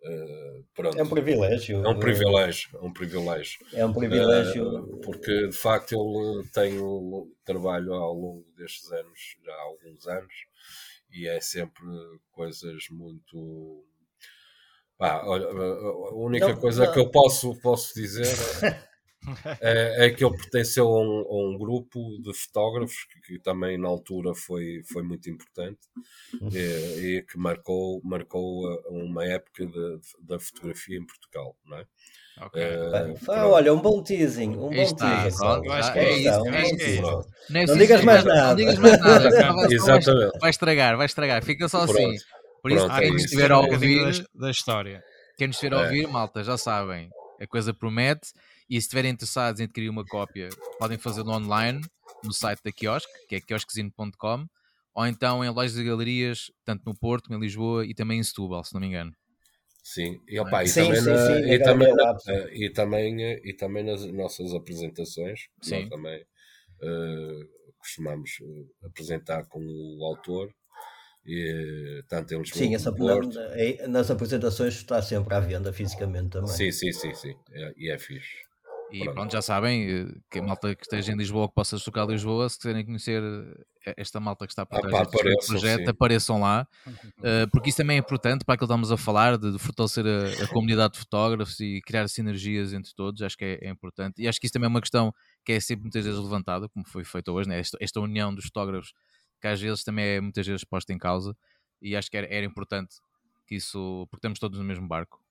Speaker 3: eh, pronto.
Speaker 4: É um privilégio.
Speaker 3: É um privilégio, é um privilégio.
Speaker 4: É um privilégio.
Speaker 3: Eh, porque de facto ele tem o trabalho ao longo destes anos, já há alguns anos, e é sempre coisas muito. Pá, olha, a única
Speaker 4: Não,
Speaker 3: coisa
Speaker 4: não.
Speaker 3: que eu posso, posso dizer [LAUGHS] é, é que ele pertenceu a um, a um grupo de fotógrafos que, que também na altura foi, foi muito importante e, e que marcou, marcou a- uma época de- da fotografia em Portugal, não é?
Speaker 1: Ok.
Speaker 3: Eh,
Speaker 4: Bem, ah,
Speaker 3: pronto.
Speaker 4: olha, um bom teasing. Um bom
Speaker 1: está,
Speaker 4: teasing.
Speaker 1: pronto,
Speaker 2: acho que
Speaker 1: é
Speaker 2: é
Speaker 1: isso, é isso.
Speaker 2: é.
Speaker 1: Não, é
Speaker 4: Não
Speaker 1: assim,
Speaker 4: digas mais
Speaker 1: Não
Speaker 4: nada.
Speaker 1: digas mais nada. [LAUGHS] senão vai-
Speaker 3: Exatamente.
Speaker 1: Vai estragar, vai estragar. Fica só assim.
Speaker 3: Pronto.
Speaker 1: Por isso,
Speaker 3: Pronto,
Speaker 2: Há
Speaker 3: é
Speaker 1: quem nos
Speaker 3: isso.
Speaker 1: estiver a ouvir,
Speaker 2: da, da história.
Speaker 1: quem nos estiver a
Speaker 3: É.
Speaker 1: ouvir, malta, já sabem. A coisa promete. E se estiverem interessados em adquirir uma cópia, podem fazê-lo online no site da Quiosque, que é quiosquezine.com, ou então em lojas e galerias, tanto no Porto, em Lisboa e também em Setúbal, se não me engano.
Speaker 3: Sim, e, opa, e
Speaker 4: Sim,
Speaker 3: também,
Speaker 4: sim,
Speaker 3: na-
Speaker 4: sim,
Speaker 3: e, também,
Speaker 4: Galeria
Speaker 3: na- eh, e, também, eh, e também nas nossas apresentações, nós também eh, costumamos apresentar com o autor, e, tanto em Lisboa
Speaker 4: Sim, essa,
Speaker 3: Porto.
Speaker 4: na- é- nas apresentações está sempre à venda fisicamente também.
Speaker 3: Sim, sim, sim, sim, é, e é fixe.
Speaker 1: E
Speaker 3: Pronto.
Speaker 1: pronto, já sabem, eh, que a malta que esteja em Lisboa, que possa a Lisboa, se quiserem conhecer eh, esta malta que está por
Speaker 3: Ah,
Speaker 1: trás
Speaker 3: pá, apareçam,
Speaker 1: projeto,
Speaker 3: sim.
Speaker 1: apareçam lá, [LAUGHS] eh, porque isso também é importante para aquilo que estamos a falar, de, de fortalecer a, a comunidade de fotógrafos e criar sinergias entre todos, acho que é, é importante. E acho que isso também é uma questão que é sempre muitas vezes levantada, como foi feito hoje, né? esta, esta união dos fotógrafos, que às vezes também é muitas vezes posta em causa, e acho que era, era importante que isso, porque estamos todos no mesmo barco,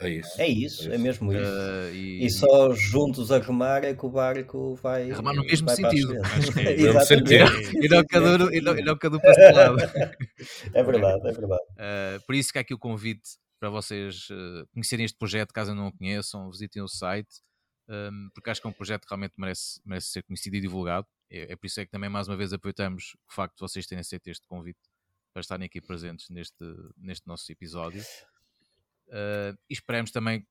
Speaker 3: É isso.
Speaker 4: É isso, é mesmo isso.
Speaker 1: Uh, e,
Speaker 4: e, só juntos a remar é que o barco vai.
Speaker 1: Remar no mesmo [LAUGHS] sentido.
Speaker 3: e
Speaker 1: não cada um, e não, e não cada um para.
Speaker 4: É verdade, é verdade.
Speaker 1: Uh, [LAUGHS] por isso que há aqui o convite para vocês uh, conhecerem este projeto, caso não o conheçam, visitem o site, um, porque acho que é um projeto que realmente merece, merece ser conhecido e divulgado. É, é por isso é que também mais uma vez aproveitamos o facto de vocês terem aceito este convite para estarem aqui presentes neste, neste nosso episódio. Uh, e esperamos também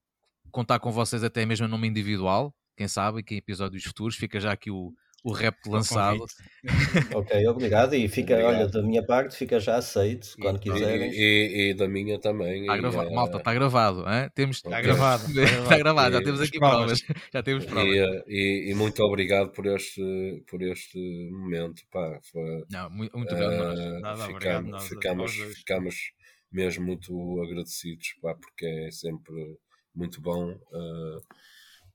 Speaker 1: contar com vocês até mesmo em nome individual, quem sabe, que em episódios futuros fica já aqui o, o rap lançado. [LAUGHS]
Speaker 4: ok, obrigado. E fica, obrigado. olha, da minha parte, fica já aceito quando quiserem.
Speaker 3: E, e, e, da minha também.
Speaker 1: Está gravado. Uh... Malta, está gravado. Hein? Temos...
Speaker 2: Está gravado.
Speaker 1: Está [LAUGHS] gravado, já temos aqui provas. [LAUGHS] Já temos provas.
Speaker 3: E, muito obrigado por este, por este momento. Pá, foi,
Speaker 1: Não, muito, muito obrigado.
Speaker 3: Uh, Nada, ficamos, obrigado nós, ficamos, ficamos mesmo muito agradecidos, pá, porque é sempre muito bom. Uh,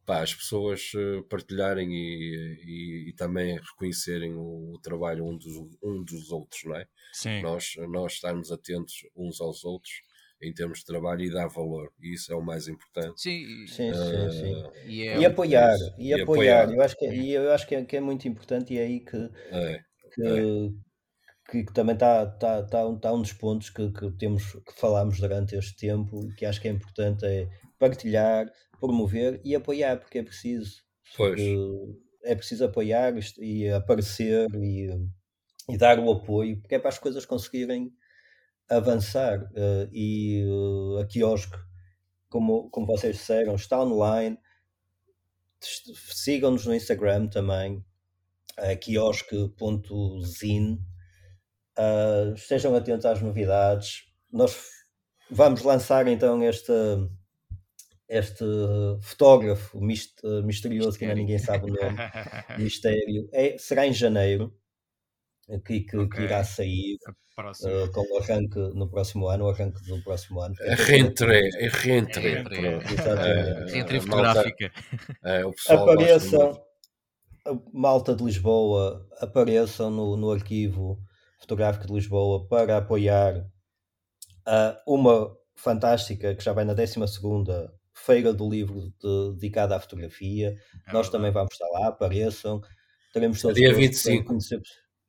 Speaker 3: pá, as pessoas eh, partilharem e, e, e, também reconhecerem o, o, trabalho um dos, um dos outros, não é?
Speaker 2: Sim.
Speaker 3: Nós, nós estarmos atentos uns aos outros em termos de trabalho e dar valor, e isso é o mais importante.
Speaker 1: Sim,
Speaker 4: sim, uh, sim, sim.
Speaker 1: E, é
Speaker 4: e, apoiar, e, e, apoiar, apoiar. Eu acho que, é, e eu acho que é, que é muito importante e é aí que,
Speaker 3: é,
Speaker 4: que, é. Que, que também está tá, tá, tá um dos pontos que, que temos que falámos durante este tempo e que acho que é importante é partilhar, promover e apoiar, porque é preciso.
Speaker 3: Pois.
Speaker 4: É preciso apoiar e aparecer e, e dar o apoio, porque é para as coisas conseguirem avançar. Uh, e uh, a quiosque, como, como vocês disseram, está online. Sigam-nos no Instagram também, uh, quiosque.zine. Uh, estejam atentos às novidades. Nós vamos lançar então esta este fotógrafo misterioso que ainda ninguém sabe o nome, [LAUGHS] mistério, é, será em janeiro que, que, okay. que irá sair uh, com o arranque no próximo ano, o arranque do próximo ano.
Speaker 3: É reentré, é reentré.
Speaker 1: Reentré fotográfica.
Speaker 3: É,
Speaker 4: apareçam, malta de Lisboa, apareçam no, no arquivo fotográfico de Lisboa para apoiar uh, uma fantástica que já vai na 12 segunda feira do livro de, dedicada à fotografia. É Nós também vamos estar lá, apareçam. Teremos
Speaker 3: todos Dia 25.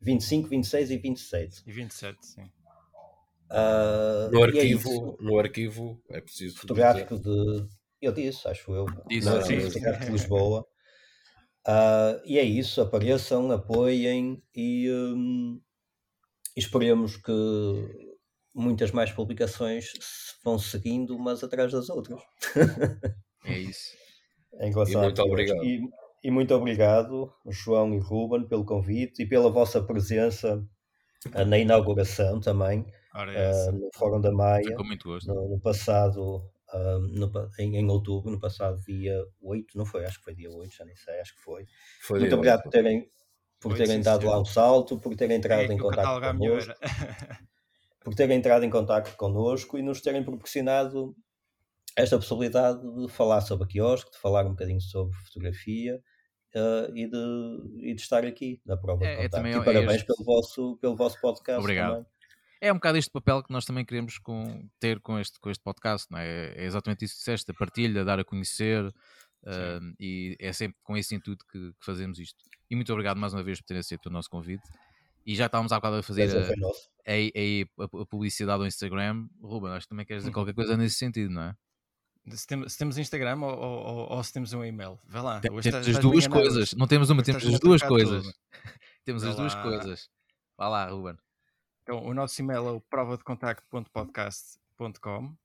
Speaker 4: 25, 26 e 27.
Speaker 2: E 27, sim.
Speaker 4: Uh,
Speaker 3: no, é arquivo, é no arquivo é preciso.
Speaker 4: Fotográfico dizer. de. Eu disse, acho eu.
Speaker 1: Isso,
Speaker 4: no sim. Fotográfico de [LAUGHS] Lisboa. Uh, e é isso, apareçam, apoiem e, um, e esperemos que muitas mais publicações vão seguindo umas atrás das outras.
Speaker 1: É isso. [LAUGHS]
Speaker 4: É
Speaker 3: e muito obrigado.
Speaker 4: E, e, muito obrigado, João e Ruben, pelo convite e pela vossa presença uh, na inauguração também, uh, no Fórum da Maia, no, no, passado, uh, no, em, em, outubro, no passado dia 8, não foi? Acho que foi dia 8, já nem sei, acho que foi.
Speaker 3: foi
Speaker 4: muito obrigado 8. por terem, por terem dado lá um salto, por terem entrado é, em contato connosco. por terem entrado em contato connosco e nos terem proporcionado esta possibilidade de falar sobre a quiosque, de falar um bocadinho sobre fotografia uh, e, de, e de estar aqui na prova é, de contacto. É, e parabéns este... pelo, vosso, pelo vosso podcast.
Speaker 1: Obrigado.
Speaker 4: Também.
Speaker 1: É um bocado este papel que nós também queremos com, ter com este, com este podcast, não é? é exatamente isso que disseste, a partilha, dar a conhecer, uh, e é sempre com esse intuito que, que, fazemos isto. E muito obrigado mais uma vez por terem aceito o nosso convite. E já estávamos há bocado a fazer a, a, a, a, publicidade ao Instagram. Ruben, acho que também queres dizer uhum. qualquer coisa nesse sentido, não é?
Speaker 2: Se, tem, se temos Instagram ou, ou, ou, se temos um e-mail, vá lá.
Speaker 1: Tem, temos as duas coisas, não temos uma, temos [LAUGHS] as duas coisas. temos as duas coisas. Vá lá, Ruben.
Speaker 2: Então, o nosso e-mail é o prova de contacto.podcast.com, uh,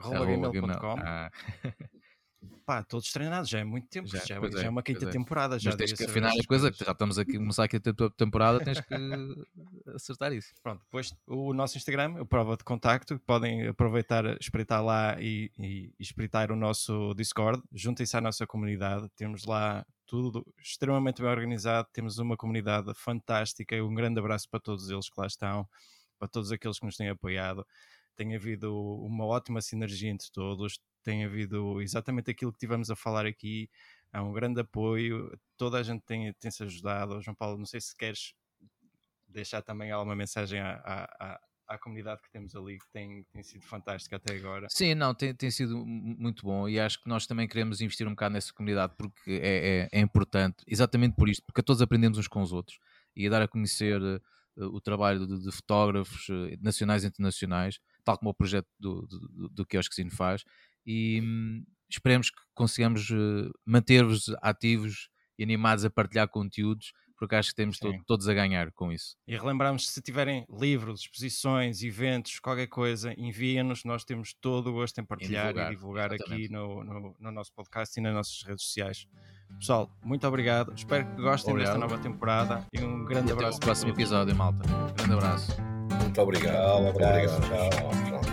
Speaker 2: gmail.com. Ah. [LAUGHS] Pá, todos treinados, já é muito tempo, já, já, é, já é, uma quinta é. temporada. Já
Speaker 1: Mas tens que afinar as coisas, já estamos aqui, começar aqui a temporada, tens que [LAUGHS] acertar isso.
Speaker 2: Pronto, depois o nosso Instagram, o Prova de Contacto, podem aproveitar, espreitar lá e, e, e espreitar o nosso Discord, juntem-se à nossa comunidade, temos lá tudo extremamente bem organizado, temos uma comunidade fantástica, um grande abraço para todos eles que lá estão, para todos aqueles que nos têm apoiado tem havido uma ótima sinergia entre todos, tem havido exatamente aquilo que tivemos a falar aqui, há um grande apoio, toda a gente tem, tem se ajudado. João Paulo, não sei se queres deixar também alguma mensagem à, à, à comunidade que temos ali, que tem, tem sido fantástica até agora.
Speaker 1: Sim, não, tem, tem sido muito bom e acho que nós também queremos investir um bocado nessa comunidade porque é, é, é importante, exatamente por isto, porque todos aprendemos uns com os outros e a dar a conhecer uh, o trabalho de, de fotógrafos uh, nacionais e internacionais, tal como o projeto do, do, do Kiosquezino faz, e hum, esperemos que consigamos uh, manter-vos ativos e animados a partilhar conteúdos porque acho que temos todo, todos a ganhar com isso.
Speaker 2: E relembramos, se tiverem livros, exposições, eventos, qualquer coisa, enviem-nos, nós temos todo o gosto em partilhar e divulgar, e divulgar aqui no, no, no, nosso podcast e nas nossas redes sociais. Pessoal, muito obrigado, espero que gostem obrigado. desta nova temporada e um grande e abraço.
Speaker 1: Até o próximo episódio, malta. Um grande abraço.
Speaker 3: Muito obrigado. Um abraço. Obrigado. Tchau.